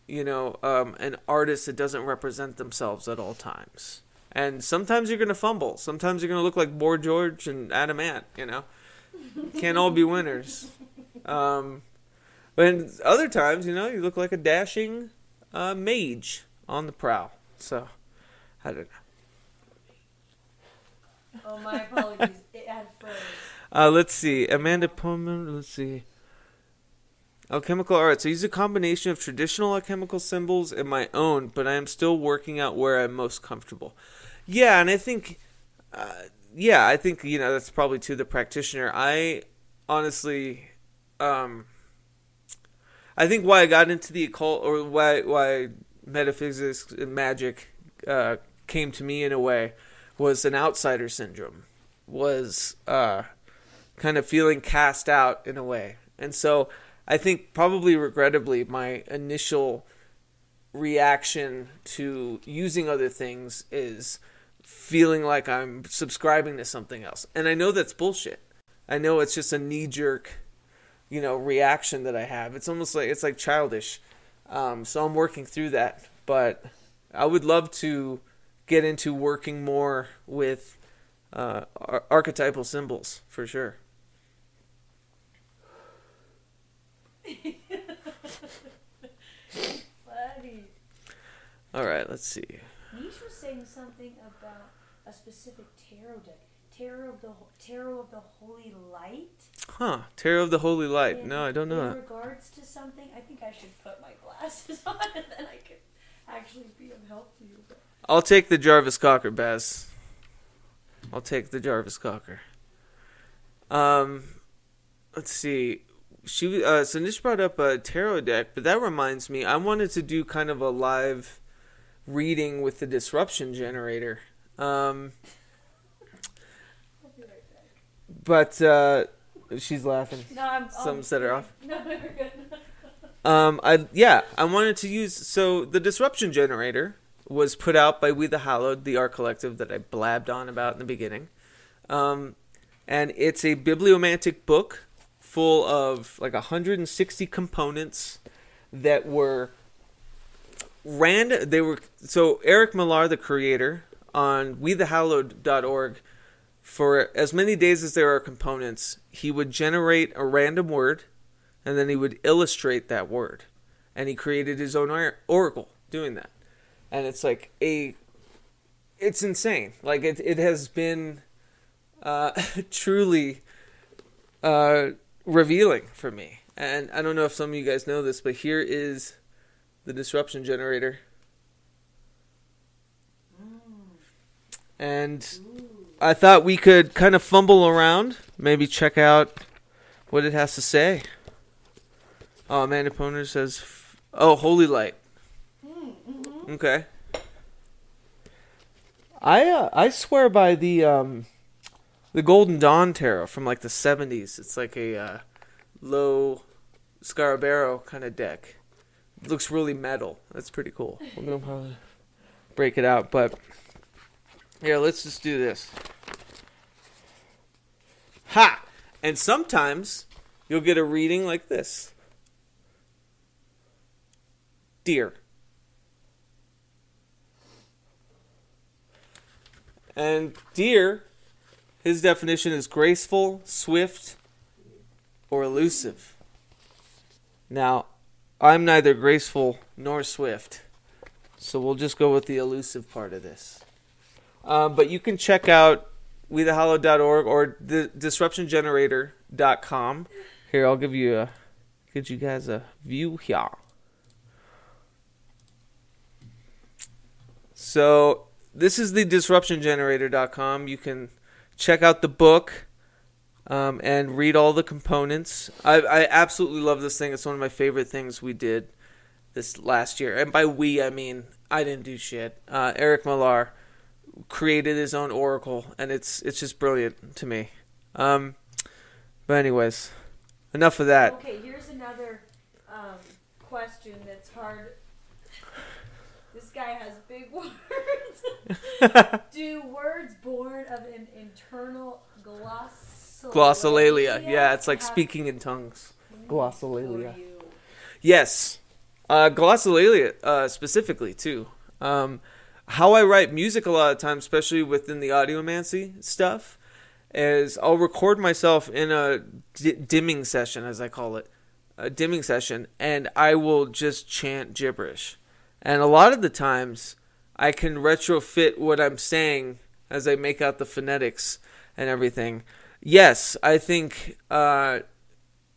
you know, um, an artist that doesn't represent themselves at all times. And sometimes you're gonna fumble. Sometimes you're gonna look like Boy George and Adam Ant. You know, can't all be winners. [laughs] Um, but other times, you know, you look like a dashing uh, mage on the prowl. So, I don't know. Oh, my apologies. it had froze. Uh, let's see. Amanda Pullman, let's see. Alchemical art. So I use a combination of traditional alchemical symbols and my own, but I am still working out where I'm most comfortable. Yeah, and I think, uh, yeah, I think, you know, that's probably to the practitioner. I honestly, um, I think why I got into the occult or why why metaphysics and magic uh, came to me in a way was an outsider syndrome, was uh, kind of feeling cast out in a way, and so I think probably regrettably my initial reaction to using other things is feeling like I'm subscribing to something else. And I know that's bullshit. I know it's just a knee jerk, you know, reaction that I have. It's almost like it's like childish. Um, so I'm working through that. But I would love to get into working more with uh, ar- archetypal symbols for sure. Funny. [laughs] All right, let's see. Niche was saying something about a specific tarot deck. Tarot of the Tarot of the Holy Light. Huh? Tarot of the Holy Light. In- No, I don't know In that. regards to something, I think I should put my glasses [laughs] on, and then I could actually be of help to you. I'll take the Jarvis Cocker, Baz. I'll take the Jarvis Cocker. Um, let's see. She uh, so Nish brought up a tarot deck, but that reminds me, I wanted to do kind of a live reading with the disruption generator. Um, I'll be right back. But uh, she's laughing. No, I'm. Some um, set her off. [laughs] No, we're good. [laughs] Um, I yeah, I wanted to use so the disruption generator was put out by We the Hallowed, the art collective that I blabbed on about in the beginning, um, and it's a bibliomantic book full of like 160 components that were random. They were so Eric Millar, the creator, on we the WeTheHallowed.org. For as many days as there are components, he would generate a random word and then he would illustrate that word. And he created his own or- oracle doing that. And it's like a it's insane. Like it, it has been uh, [laughs] truly uh, revealing for me. And i don't know if some of you guys know this but here is the disruption generator. And i thought we could kind of fumble around maybe check out what it has to say Oh, Amanda Poner says, f- "Oh, Holy Light." Okay. I uh, I swear by the um, the Golden Dawn tarot from like the seventies. It's like a uh, Lo Scarabeo kind of deck. It looks really metal. That's pretty cool. We're gonna probably break it out, but here, let's just do this. Ha! And sometimes you'll get a reading like this. Deer. And deer, his definition is graceful, swift, or elusive. Now, I'm neither graceful nor swift, so we'll just go with the elusive part of this. Um, but you can check out wethehollow.org or the disruptiongenerator.com. Here, I'll give you a give you guys a view here. So this is the disruptiongenerator.com. You can check out the book um, and read all the components. I, I absolutely love this thing. It's one of my favorite things we did this last year. And by we, I mean I didn't do shit. Uh, Eric Millar created his own oracle, and it's it's just brilliant to me. Um, but anyways, enough of that. Okay, here's another um, question that's hard. This guy has big [laughs] words. [laughs] Do words born of an internal glossolalia? Glossolalia. Yeah, it's like speaking in tongues. Glossolalia. Yes, uh, glossolalia uh, specifically too. Um, how I write music a lot of times, especially within the audiomancy stuff, is I'll record myself in a d- dimming session, as I call it, a dimming session, and I will just chant gibberish. And a lot of the times, I can retrofit what I'm saying as I make out the phonetics and everything. Yes, I think uh,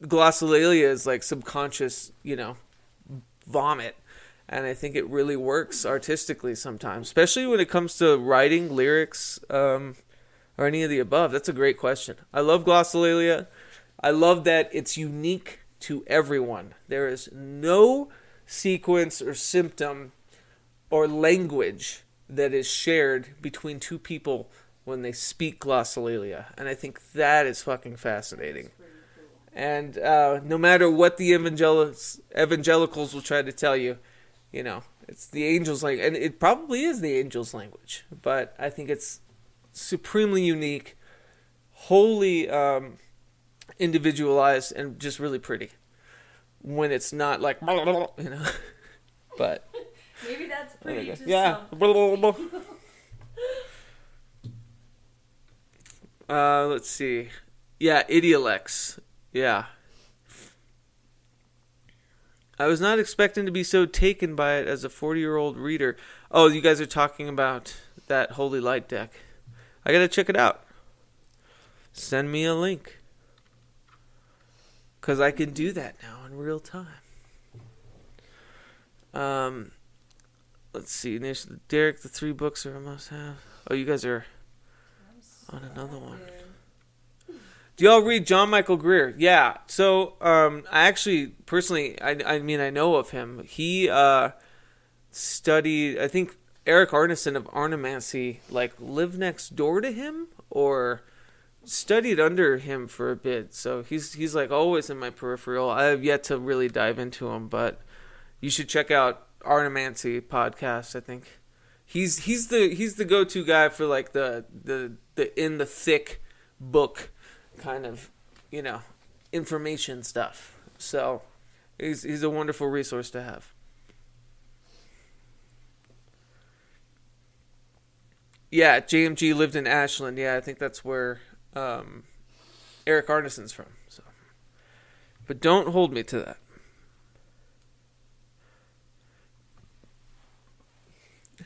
glossolalia is like subconscious, you know, vomit. And I think it really works artistically sometimes, especially when it comes to writing lyrics um, or any of the above. That's a great question. I love glossolalia. I love that it's unique to everyone. There is no sequence or symptom or language that is shared between two people when they speak glossolalia. And I think that is fucking fascinating. And uh, no matter what the evangelicals, evangelicals will try to tell you, you know, it's the angels' language. And it probably is the angels' language. But I think it's supremely unique, wholly um, individualized, and just really pretty. When it's not like, [laughs] you know. but. [laughs] Maybe that's pretty Yeah. [laughs] uh, let's see. Yeah, Idiolex. Yeah. I was not expecting to be so taken by it as a 40 year old reader. Oh, you guys are talking about that Holy Light deck. I gotta check it out. Send me a link. Because I can do that now in real time. Um, let's see. Derek, the three books are a must have. Oh, you guys are on another one. Do y'all read John Michael Greer? Yeah. So, um, I actually personally, I, I mean, I know of him. He uh, studied. I think Eric Arneson of Arnemancy like lived next door to him or studied under him for a bit. So he's he's like always in my peripheral. I have yet to really dive into him, but you should check out Arnemancy podcast. I think he's he's the he's the go to guy for like the the the in the thick book kind of you know information stuff. So he's he's a wonderful resource to have. Yeah, JMG lived in Ashland. Yeah, I think that's where um, Eric Arneson's from. So, but don't hold me to that.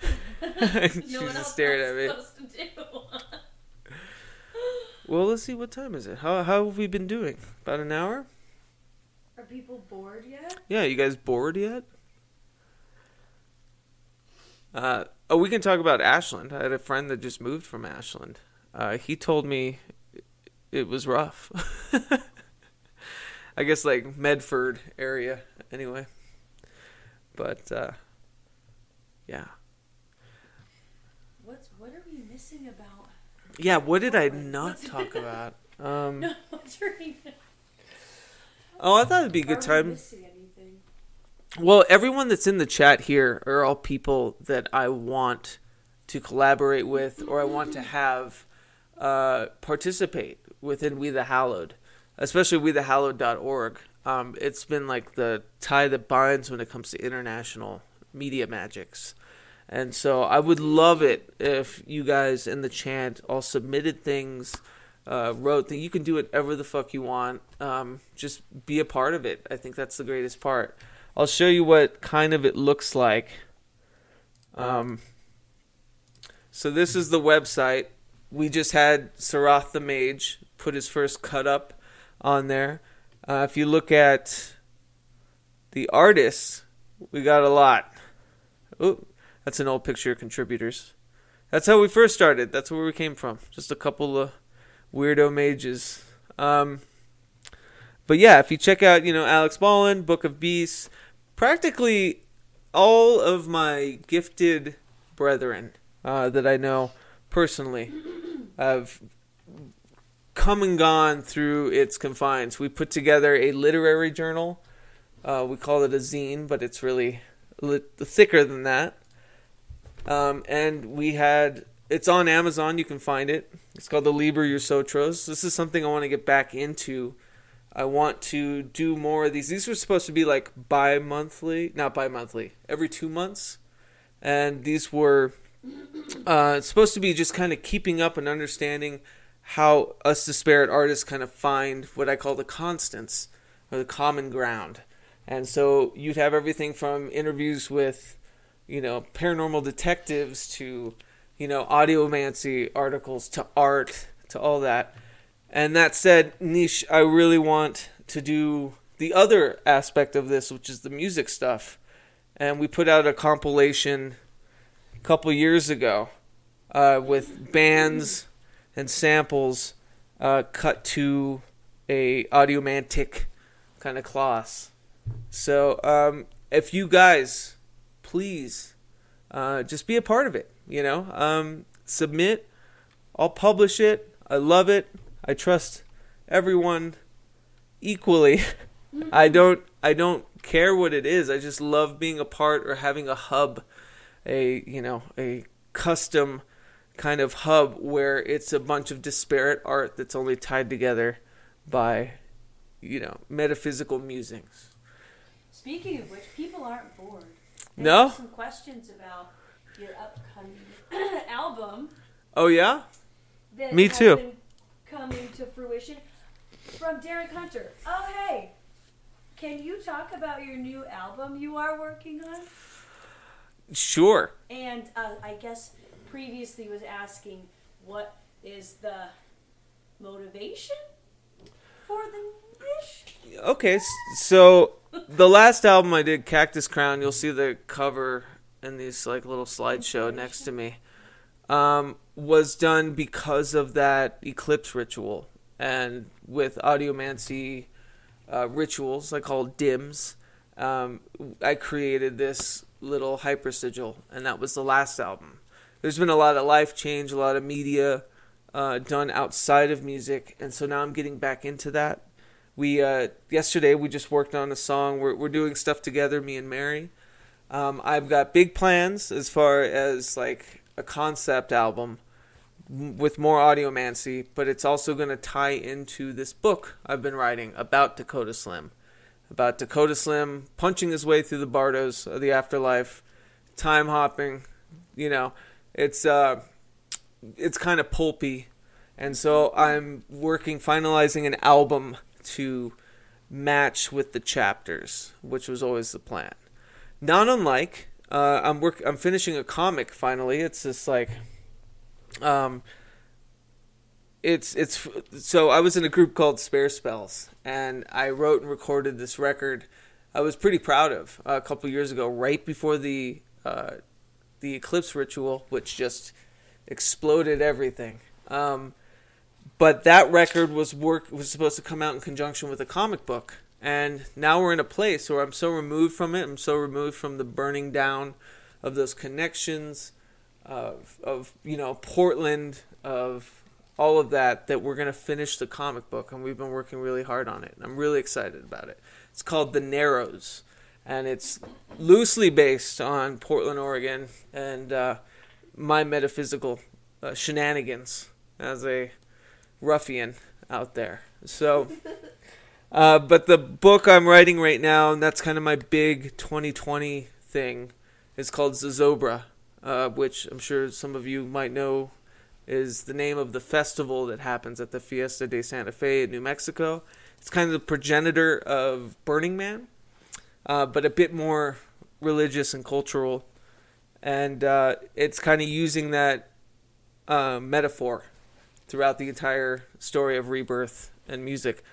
[laughs] [laughs] she No just knows at me. [laughs] what supposed to do. Well, let's see. What time is it? How how have we been doing? About an hour? Are people bored yet? Yeah, you guys bored yet? Uh, oh, we can talk about Ashland. I had a friend that just moved from Ashland. Uh, he told me it was rough. [laughs] I guess like Medford area, anyway. But uh, yeah, What's what are we missing about? Yeah. What did I not talk about? [laughs] Um, No, what's we? oh, I thought it'd be a good time. Well, everyone that's in the chat here are all people that I want to collaborate with or I want to have uh, participate within We the Hallowed, especially WeTheHallowed.org. Um, it's been like the tie that binds when it comes to international media magics. And so I would love it if you guys in the chat all submitted things, uh, wrote that you can do whatever the fuck you want. Um, just be a part of it. I think that's the greatest part. I'll show you what kind of it looks like. Um, so this is the website. We just had Sarath the Mage put his first cut up on there. Uh, if you look at the artists, we got a lot. Oh, that's an old picture of contributors. That's how we first started. That's where we came from. Just a couple of weirdo mages. Um, but yeah, if you check out, you know, Alex Ballin, Book of Beasts, practically all of my gifted brethren uh, that I know personally have come and gone through its confines. We put together a literary journal. Uh, we call it a zine, but it's really thicker than that. Um, and we had it's on Amazon. You can find it. It's called the Liber Your Sotros. This is something I want to get back into. I want to do more of these. These were supposed to be like bi-monthly, not bi-monthly, every two months, and these were uh, supposed to be just kind of keeping up and understanding how us disparate artists kind of find what I call the constants or the common ground. And so you'd have everything from interviews with, you know, paranormal detectives to, you know, audiomancy articles to art to all that. And that said, Niche, I really want to do the other aspect of this, which is the music stuff. And we put out a compilation a couple years ago uh, with bands and samples uh, cut to a audiomantic kind of class. So um, if you guys please uh, just be a part of it, you know, um, submit. I'll publish it. I love it. I trust everyone equally. [laughs] I don't I don't care what it is. I just love being a part or having a hub, a you know a custom kind of hub where it's a bunch of disparate art that's only tied together by you know metaphysical musings. Speaking of which, people aren't bored. They No? have Some questions about your upcoming [clears throat] album. Oh yeah, Me too. Been coming to fruition from Derek Hunter. Oh hey, can you talk about your new album you are working on? sure. And uh, I guess previously was asking what is the motivation for the wish? Okay, so the last album I did, Cactus Crown, you'll see the cover in this like little slideshow next to me, um, was done because of that eclipse ritual and with audiomancy uh, rituals I call dims. Um, I created this little hyper sigil, and that was the last album. There's been a lot of life change, a lot of media uh, done outside of music, and so now I'm getting back into that we uh, yesterday we just worked on a song. We're we're doing stuff together, me and Mary. Um, I've got big plans as far as like a concept album with more audiomancy, but it's also going to tie into this book I've been writing about Dakota Slim, about Dakota Slim punching his way through the Bardos of the afterlife, time hopping. You know, it's uh, it's kind of pulpy, and so I'm working finalizing an album to match with the chapters, which was always the plan. Not unlike, uh, I'm work, I'm finishing a comic finally. It's just like, um, it's it's so I was in a group called Spare Spells, and I wrote and recorded this record. I was pretty proud of uh, a couple years ago, right before the uh, the eclipse ritual, which just exploded everything. Um, but that record was work was supposed to come out in conjunction with a comic book. And now we're in a place where i'm so removed from it. I'm so removed from the burning down of those connections of, of you know portland of all of that that we're going to finish the comic book. And we've been working really hard on it. And i'm really excited about it. It's called the narrows. And it's loosely based on portland oregon and uh, my metaphysical uh, shenanigans as a ruffian out there. So, [laughs] uh, but the book I'm writing right now, and that's kind of my big 2020 thing, is called Zozobra, uh, which I'm sure some of you might know is the name of the festival that happens at the Fiesta de Santa Fe in New Mexico. It's kind of the progenitor of Burning Man, uh, but a bit more religious and cultural. And uh, it's kind of using that uh, metaphor throughout the entire story of rebirth and music.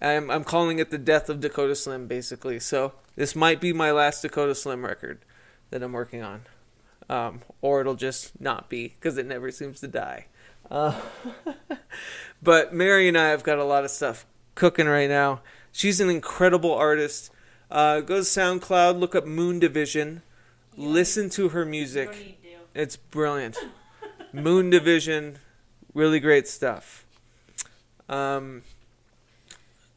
I'm, I'm calling it the death of Dakota Slim, basically. So this might be my last Dakota Slim record that I'm working on, um, or it'll just not be because it never seems to die. Uh, [laughs] but Mary and I have got a lot of stuff cooking right now. She's an incredible artist. Uh, go to SoundCloud, look up Moon Division, listen to her music. don't need to. It's brilliant. Moon Division, really great stuff. Um,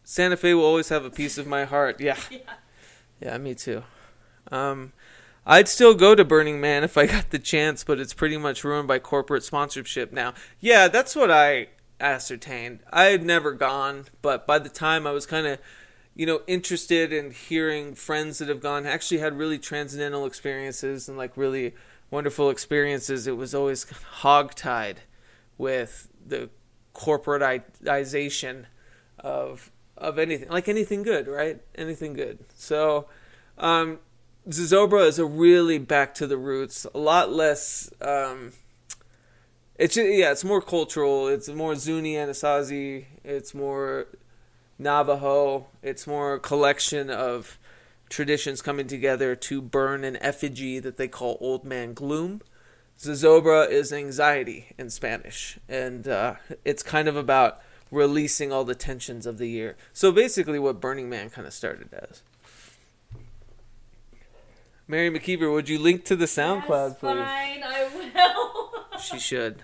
Santa Fe will always have a piece of my heart. Yeah, [laughs] Yeah. yeah, me too. Um, I'd still go to Burning Man if I got the chance, but it's pretty much ruined by corporate sponsorship now. Yeah, that's what I ascertained. I had never gone, but by the time I was kind of, you know, interested in hearing friends that have gone, actually had really transcendental experiences and like really wonderful experiences, it was always hogtied with the corporatization of of anything, like anything good, right? Anything good. So, um, is a really back to the roots, a lot less. Um, it's yeah, it's more cultural. It's more Zuni Anasazi. It's more Navajo. It's more a collection of traditions coming together to burn an effigy that they call Old Man Gloom. Zozobra is anxiety in Spanish, and uh, it's kind of about releasing all the tensions of the year. So basically, what Burning Man kind of started as. Mary McKeever, would you link to the SoundCloud, yes, please? Fine, I will. [laughs] She should.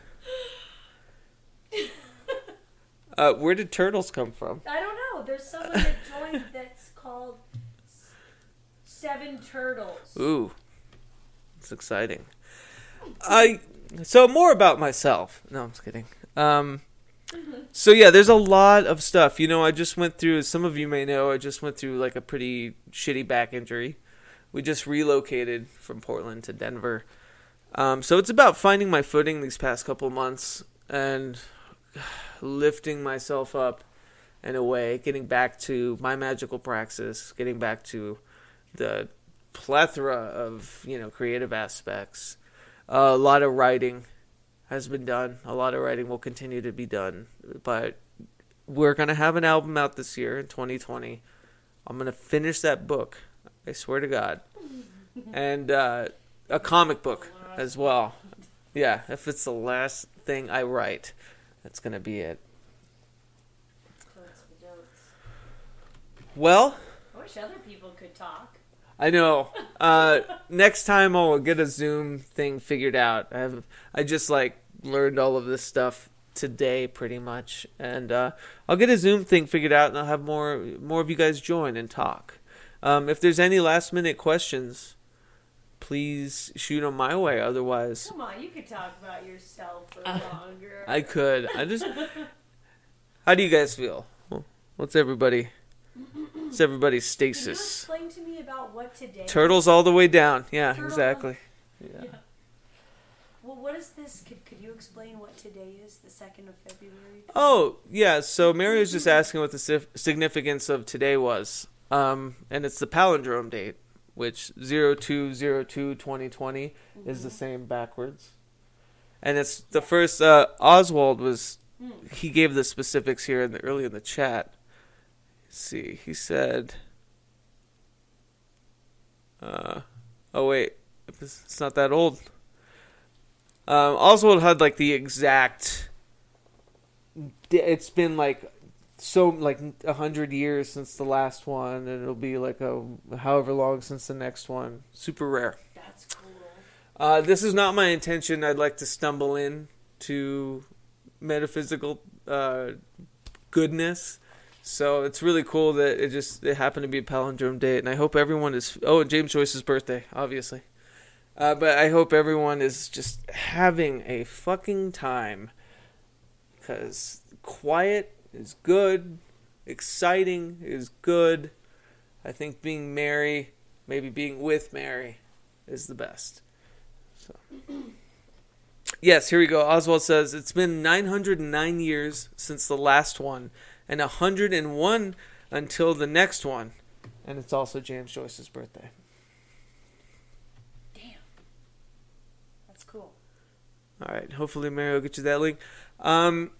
Uh, where did turtles come from? I don't know. There's someone that [laughs] joined that's called Seven Turtles. Ooh, it's exciting. I so more about myself. No, I'm just kidding. Um, so yeah, there's a lot of stuff. You know, I just went through. Some of you may know, I just went through like a pretty shitty back injury. We just relocated from Portland to Denver. Um, so it's about finding my footing these past couple months and lifting myself up in a way, getting back to my magical praxis, getting back to the plethora of you know creative aspects. Uh, a lot of writing has been done. A lot of writing will continue to be done, but we're gonna have an album out this year in 2020. I'm gonna finish that book. I swear to God, [laughs] and uh, a comic book as well. Yeah, if it's the last thing I write, that's gonna be it. Totes for dotes. Well, I wish other people could talk. I know. Uh, next time I'll get a Zoom thing figured out. I have I just like learned all of this stuff today pretty much, and uh, I'll get a Zoom thing figured out, and I'll have more more of you guys join and talk. Um, if there's any last minute questions, please shoot them my way. Otherwise, Come on, you could talk about yourself for Uh, longer. I could. I just. How do you guys feel? What's everybody? [laughs] What's everybody's Can you stasis? explain to me about what today? Turtles all the way down. Yeah, Turtle- exactly. Yeah. Yeah. Well, what is this? Could, could you explain what today is? The second of February. Oh, yeah. So Mary was just asking what the significance of today was. Um, and it's the palindrome date, which 0202-2020 is the same backwards. And it's the first uh, Oswald was he gave the specifics here in the early in the chat. See. He said uh oh wait, it's it's not that old. Um, Oswald had like the exact it's been like so like a hundred years since the last one, and it'll be like a however long since the next one. Super rare. That's cool. Uh, this is not my intention. I'd like to stumble in to metaphysical uh, goodness. So it's really cool that it just it happened to be a palindrome date, and I hope everyone is. Oh, and James Joyce's birthday, obviously. Uh, but I hope everyone is just having a fucking time. Because quiet is good, exciting is good. I think being merry, maybe being with Mary, is the best. So. Yes, here we go. Oswald says it's been 909 years since the last one, and 101 until the next one, and it's also James Joyce's birthday. Damn. That's cool. All right. Hopefully, Mary will get you that link. Um,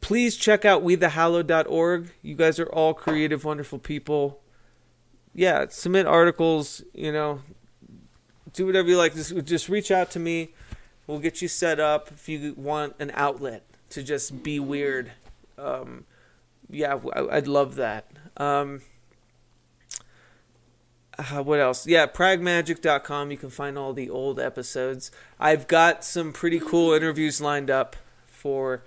please check out wethehallowed.org. You guys are all creative, wonderful people. Yeah, submit articles. You know, do whatever you like. Just just reach out to me. We'll get you set up if you want an outlet to just be weird. Um, yeah, I- I'd love that. Um, uh, what else? Yeah, pragmagic.com. You can find all the old episodes. I've got some pretty cool interviews lined up for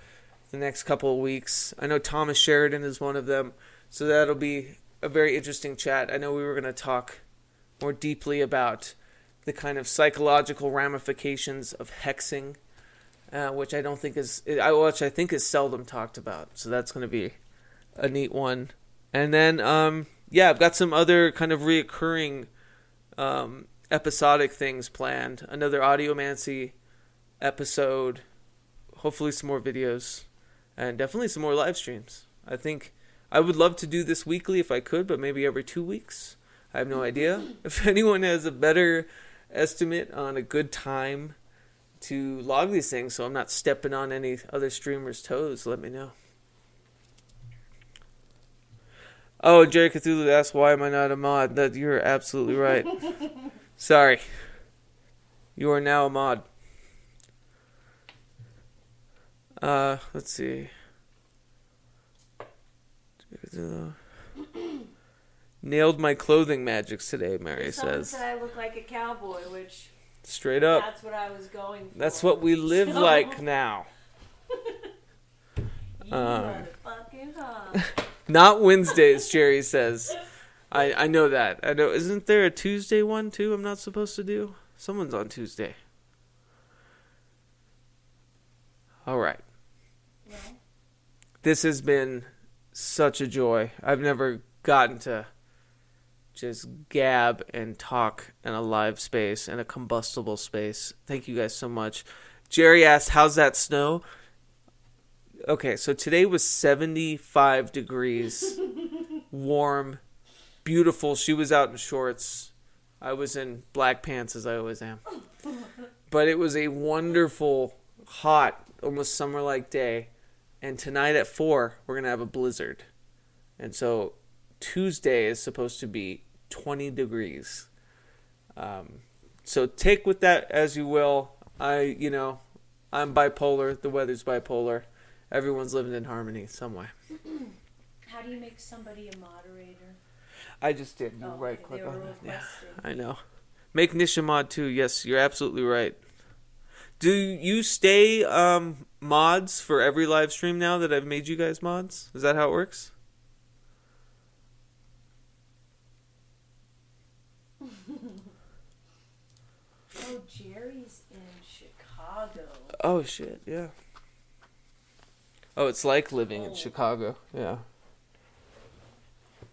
the next couple of weeks. I know Thomas Sheridan is one of them, so that'll be a very interesting chat. I know we were going to talk more deeply about the kind of psychological ramifications of hexing, uh, which I don't think is, I which I think is seldom talked about. So that's going to be a neat one. And then, um, yeah, I've got some other kind of reoccurring um, episodic things planned. Another audiomancy episode, hopefully some more videos, and definitely some more live streams. I think I would love to do this weekly if I could, but maybe every two weeks. I have no idea. [laughs] If anyone has a better estimate on a good time to log these things so I'm not stepping on any other streamers' toes, let me know. Oh, Jerry Cthulhu asked why am I not a mod? That you're absolutely right. [laughs] Sorry. You are now a mod. Uh, let's see. [clears throat] Nailed my clothing magics today, Mary Someone says. said I look like a cowboy, which Straight up. that's what I was going for. That's what we live So- like now. [laughs] Um. [laughs] Not Wednesdays, Jerry says. I, I know that. I know. Isn't there a Tuesday one too? I'm not supposed to do. Someone's on Tuesday. All right. Well, This has been such a joy. I've never gotten to just gab and talk in a live space in a combustible space. Thank you guys so much. Jerry asked, "How's that snow?" Okay, so today was 75 degrees, [laughs] warm, beautiful. She was out in shorts. I was in black pants as I always am. But it was a wonderful, hot, almost summer like day. And tonight at 4, we're going to have a blizzard. And so Tuesday is supposed to be 20 degrees. Um, so take with that as you will. I, you know, I'm bipolar. The weather's bipolar. Everyone's living in harmony some way. [clears throat] how do you make somebody a moderator? I just did. You Oh, right click on it. Yeah. I know. Make Nisha mod too. Yes, you're absolutely right. Do you stay um, mods for every live stream now that I've made you guys mods? Is that how it works? Oh, Jerry's in Chicago. Oh shit, yeah. Oh, it's like living in. Chicago. Yeah.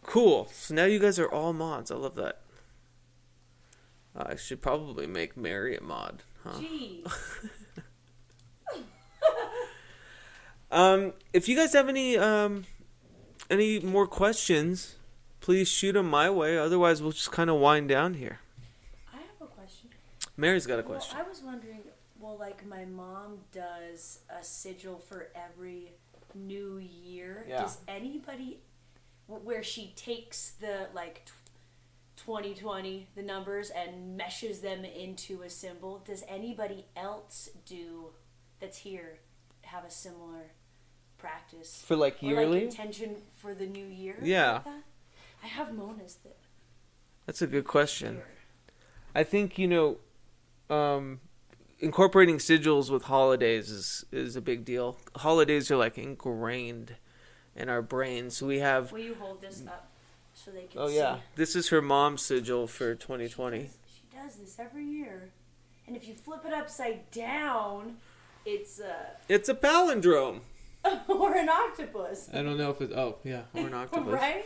Cool. So now you guys are all mods. I love that. Uh, I should probably make Mary a mod, huh? Jeez. [laughs] Um, if you guys have any um, any more questions, please shoot them my way. Otherwise, we'll just kind of wind down here. I have a question. Mary's got a Well, question. I was wondering, well, like my mom does a sigil for every new year. Yeah. Does anybody, where she takes the like 2020, the numbers, and meshes them into a symbol, does anybody else do that's here have a similar practice? For like Or yearly, like intention for the new year? Yeah. like? I have Mona's that. that's a good question. I think you know, um, incorporating sigils with holidays is is a big deal. Holidays are like ingrained in our brains. So we have. Will you hold this up so they can Oh see? yeah, this is her mom's sigil for 2020. She does this every year. And if you flip it upside down, it's a. It's a palindrome. [laughs] or an octopus. I don't know if it's. Oh yeah, or an [laughs] octopus. right?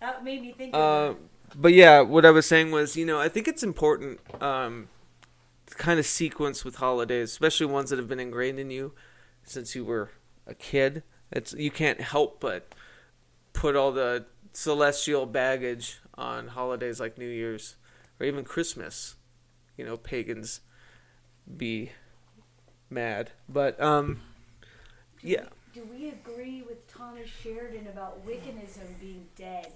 That made me think Uh, of but yeah, what I was saying was, you know, I think it's important um, to kind of sequence with holidays, especially ones that have been ingrained in you since you were a kid. It's you can't help but put all the celestial baggage on holidays like New Year's or even Christmas. You know, pagans be mad, but um, yeah. Do we agree with Thomas Sheridan about Wiccanism being dead?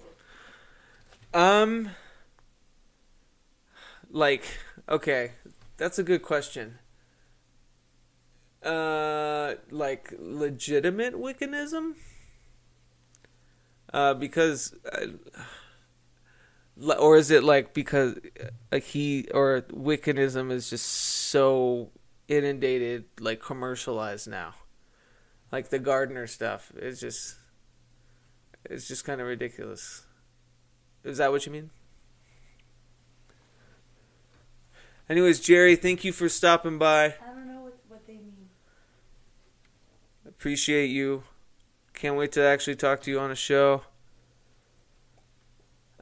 Um, like, okay, that's a good question. Uh, like legitimate Wiccanism? Uh, because, uh, or is it like because uh, he or Wiccanism is just so inundated, like commercialized now? Like the Gardner stuff is just, it's just kind of ridiculous. Is that what you mean? Anyways, Jerry, thank you for stopping by. I don't know what, what they mean. Appreciate you. Can't wait to actually talk to you on a show.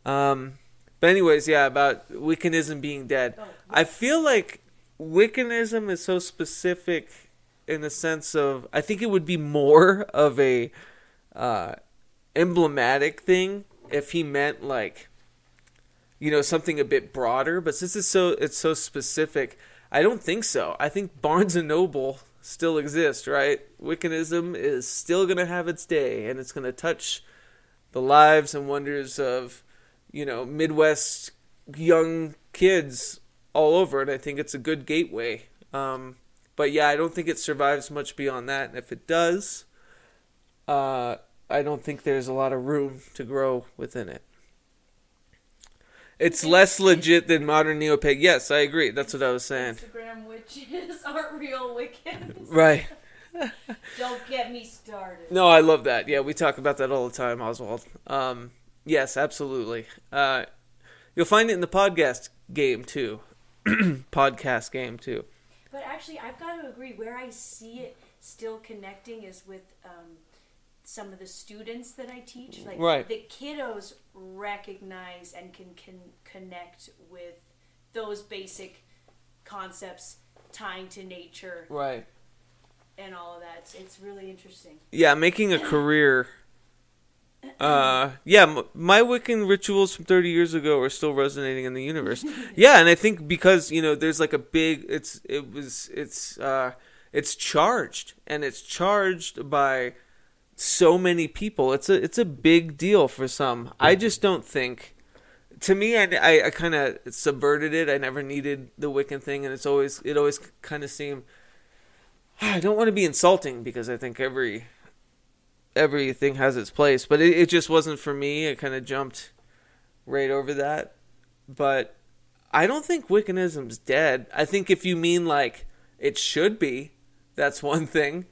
Um, but anyways, yeah, about Wiccanism being dead. Oh, I feel like Wiccanism is so specific in the sense of I think it would be more of a uh, emblematic thing if he meant like you know something a bit broader. But since it's so it's so specific, I don't think so. I think Barnes and Noble still exists, right? Wiccanism is still gonna have its day, and it's gonna touch the lives and wonders of you know Midwest young kids all over, and I think it's a good gateway. Um, but yeah, I don't think it survives much beyond that. And if it does, uh, I don't think there's a lot of room to grow within it. It's less legit than modern neopag. Yes, I agree. That's what I was saying. Instagram witches [laughs] aren't real Wiccans. Right. [laughs] Don't get me started. No, I love that. Yeah, we talk about that all the time, Oswald. Um, yes, absolutely. Uh, you'll find it in the podcast game too. [clears throat] podcast game too. But actually, I've got to agree. Where I see it still connecting is with um, some of the students that I teach. Like Right. the kiddos recognize and can, can connect with those basic concepts tying to nature Right. and all of that. It's, it's really interesting. Yeah, making a career. [coughs] Uh, yeah, m- my Wiccan rituals from 30 years ago are still resonating in the universe. [laughs] yeah, and I think because you know, there's like a big. It's it was it's uh it's charged and it's charged by so many people. It's a it's a big deal for some. I just don't think. To me, I, I, I kind of subverted it. I never needed the Wiccan thing, and it's always it always kind of seemed. Ah, I don't want to be insulting because I think every everything has its place, but it, it just wasn't for me. It kind of jumped right over that. But I don't think Wiccanism's dead. I think if you mean like it should be, that's one thing.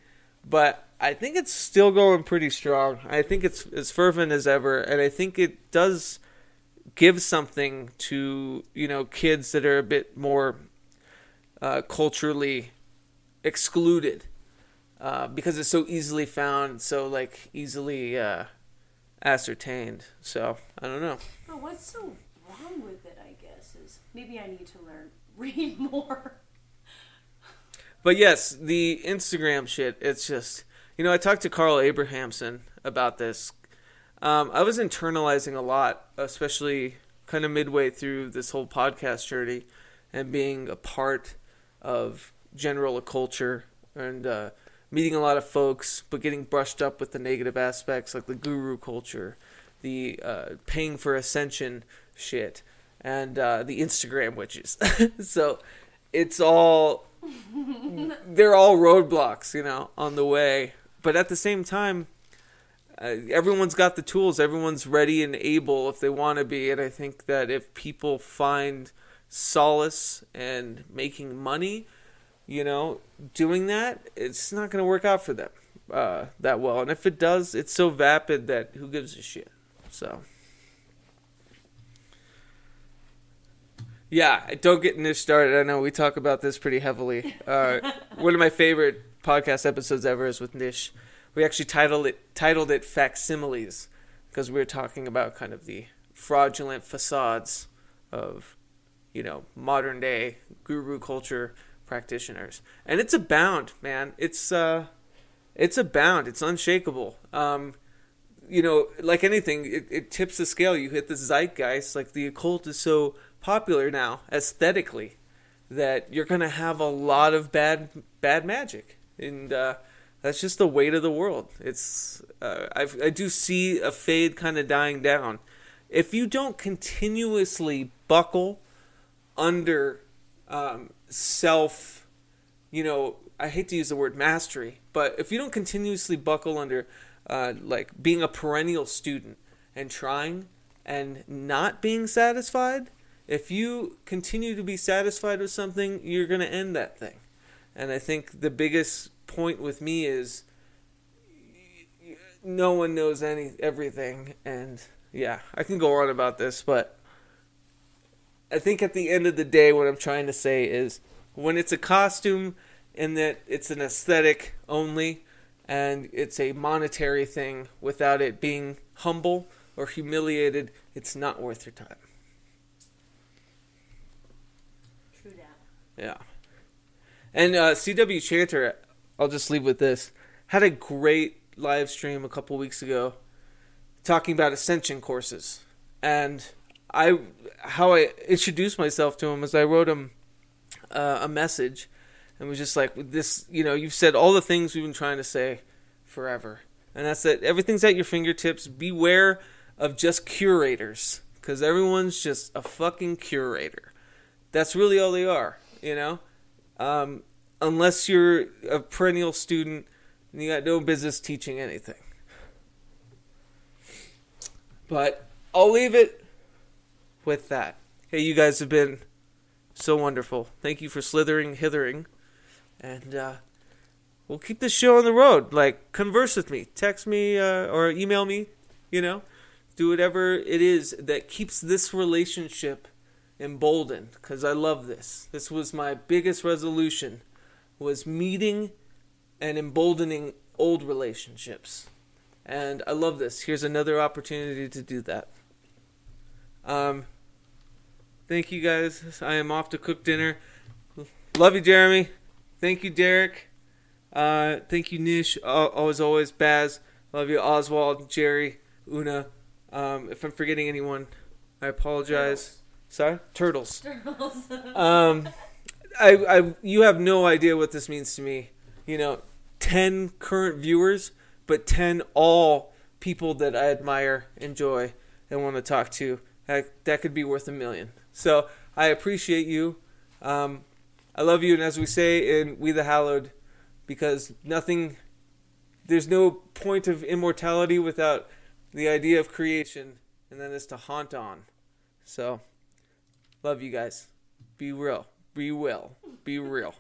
But I think it's still going pretty strong. I think it's as fervent as ever, and I think it does give something to you know kids that are a bit more uh, culturally excluded uh, because it's so easily found, so like easily uh, ascertained. So I don't know. But what's so wrong with it, I guess, is maybe I need to learn, [laughs] read more. But yes, the Instagram shit. It's just you know I talked to Carl Abrahamsson about this. Um, I was internalizing a lot, especially kind of midway through this whole podcast journey, and being a part of general culture and uh, meeting a lot of folks, but getting brushed up with the negative aspects like the guru culture, the uh, paying for ascension shit, and uh, the Instagram witches. [laughs] so it's all [laughs] they're all roadblocks, you know, on the way. But at the same time, uh, everyone's got the tools. Everyone's ready and able if they want to be. And I think that if people find solace and making money, you know, doing that, it's not going to work out for them uh, that well. And if it does, it's so vapid that who gives a shit? So. Yeah, don't get Nish started. I know we talk about this pretty heavily. Uh, one of my favorite podcast episodes ever is with Nish. We actually titled it titled it facsimiles because we were talking about kind of the fraudulent facades of you know modern day guru culture practitioners, and it's abound, man. It's uh, it's abound. It's unshakable. Um, you know, like anything, it, it tips the scale. You hit the zeitgeist. Like the occult is so popular now aesthetically that you're gonna have a lot of bad bad magic, and uh, that's just the weight of the world. It's uh, I do see a fade kind of dying down. If you don't continuously buckle under um, self, you know, I hate to use the word mastery, but if you don't continuously buckle under uh, like being a perennial student and trying and not being satisfied, if you continue to be satisfied with something, you're going to end that thing. And I think the biggest point with me is no one knows any everything and yeah, I can go on about this, but I think at the end of the day what I'm trying to say is when it's a costume and that it's an aesthetic only and it's a monetary thing without it being humble or humiliated, it's not worth your time. True that. Yeah. And uh, CW Chanter, I'll just leave with this, had a great live stream a couple weeks ago talking about ascension courses. And I how I introduced myself to him is I wrote him uh, a message and was just like this, you know, you've said all the things we've been trying to say forever. And that's that everything's at your fingertips. Beware of just curators cuz everyone's just a fucking curator. That's really all they are, you know? Um, unless you're a perennial student and you got no business teaching anything. But I'll leave it with that. Hey, you guys have been so wonderful. Thank you for slithering hithering. And uh, we'll keep this show on the road. Like, converse with me. Text me uh, or email me, you know. Do whatever it is that keeps this relationship emboldened because I love this. This was my biggest resolution was meeting and emboldening old relationships. And I love this. Here's another opportunity to do that. Um thank you guys. I am off to cook dinner. Love you, Jeremy. Thank you, Derek. Uh, thank you, Nish. Always, always, Baz. Love you, Oswald, Jerry, Una. Um, if I'm forgetting anyone, I apologize. Sorry, turtles. Turtles. [laughs] Um, I, I, you have no idea what this means to me. You know, ten current viewers, but ten all people that I admire, enjoy, and want to talk to. That, that could be worth a million. So I appreciate you. Um, I love you, and as we say in We the Hallowed, because nothing, there's no point of immortality without the idea of creation, and then it's to haunt on. So. Love you guys. Be real. Be well. Be real.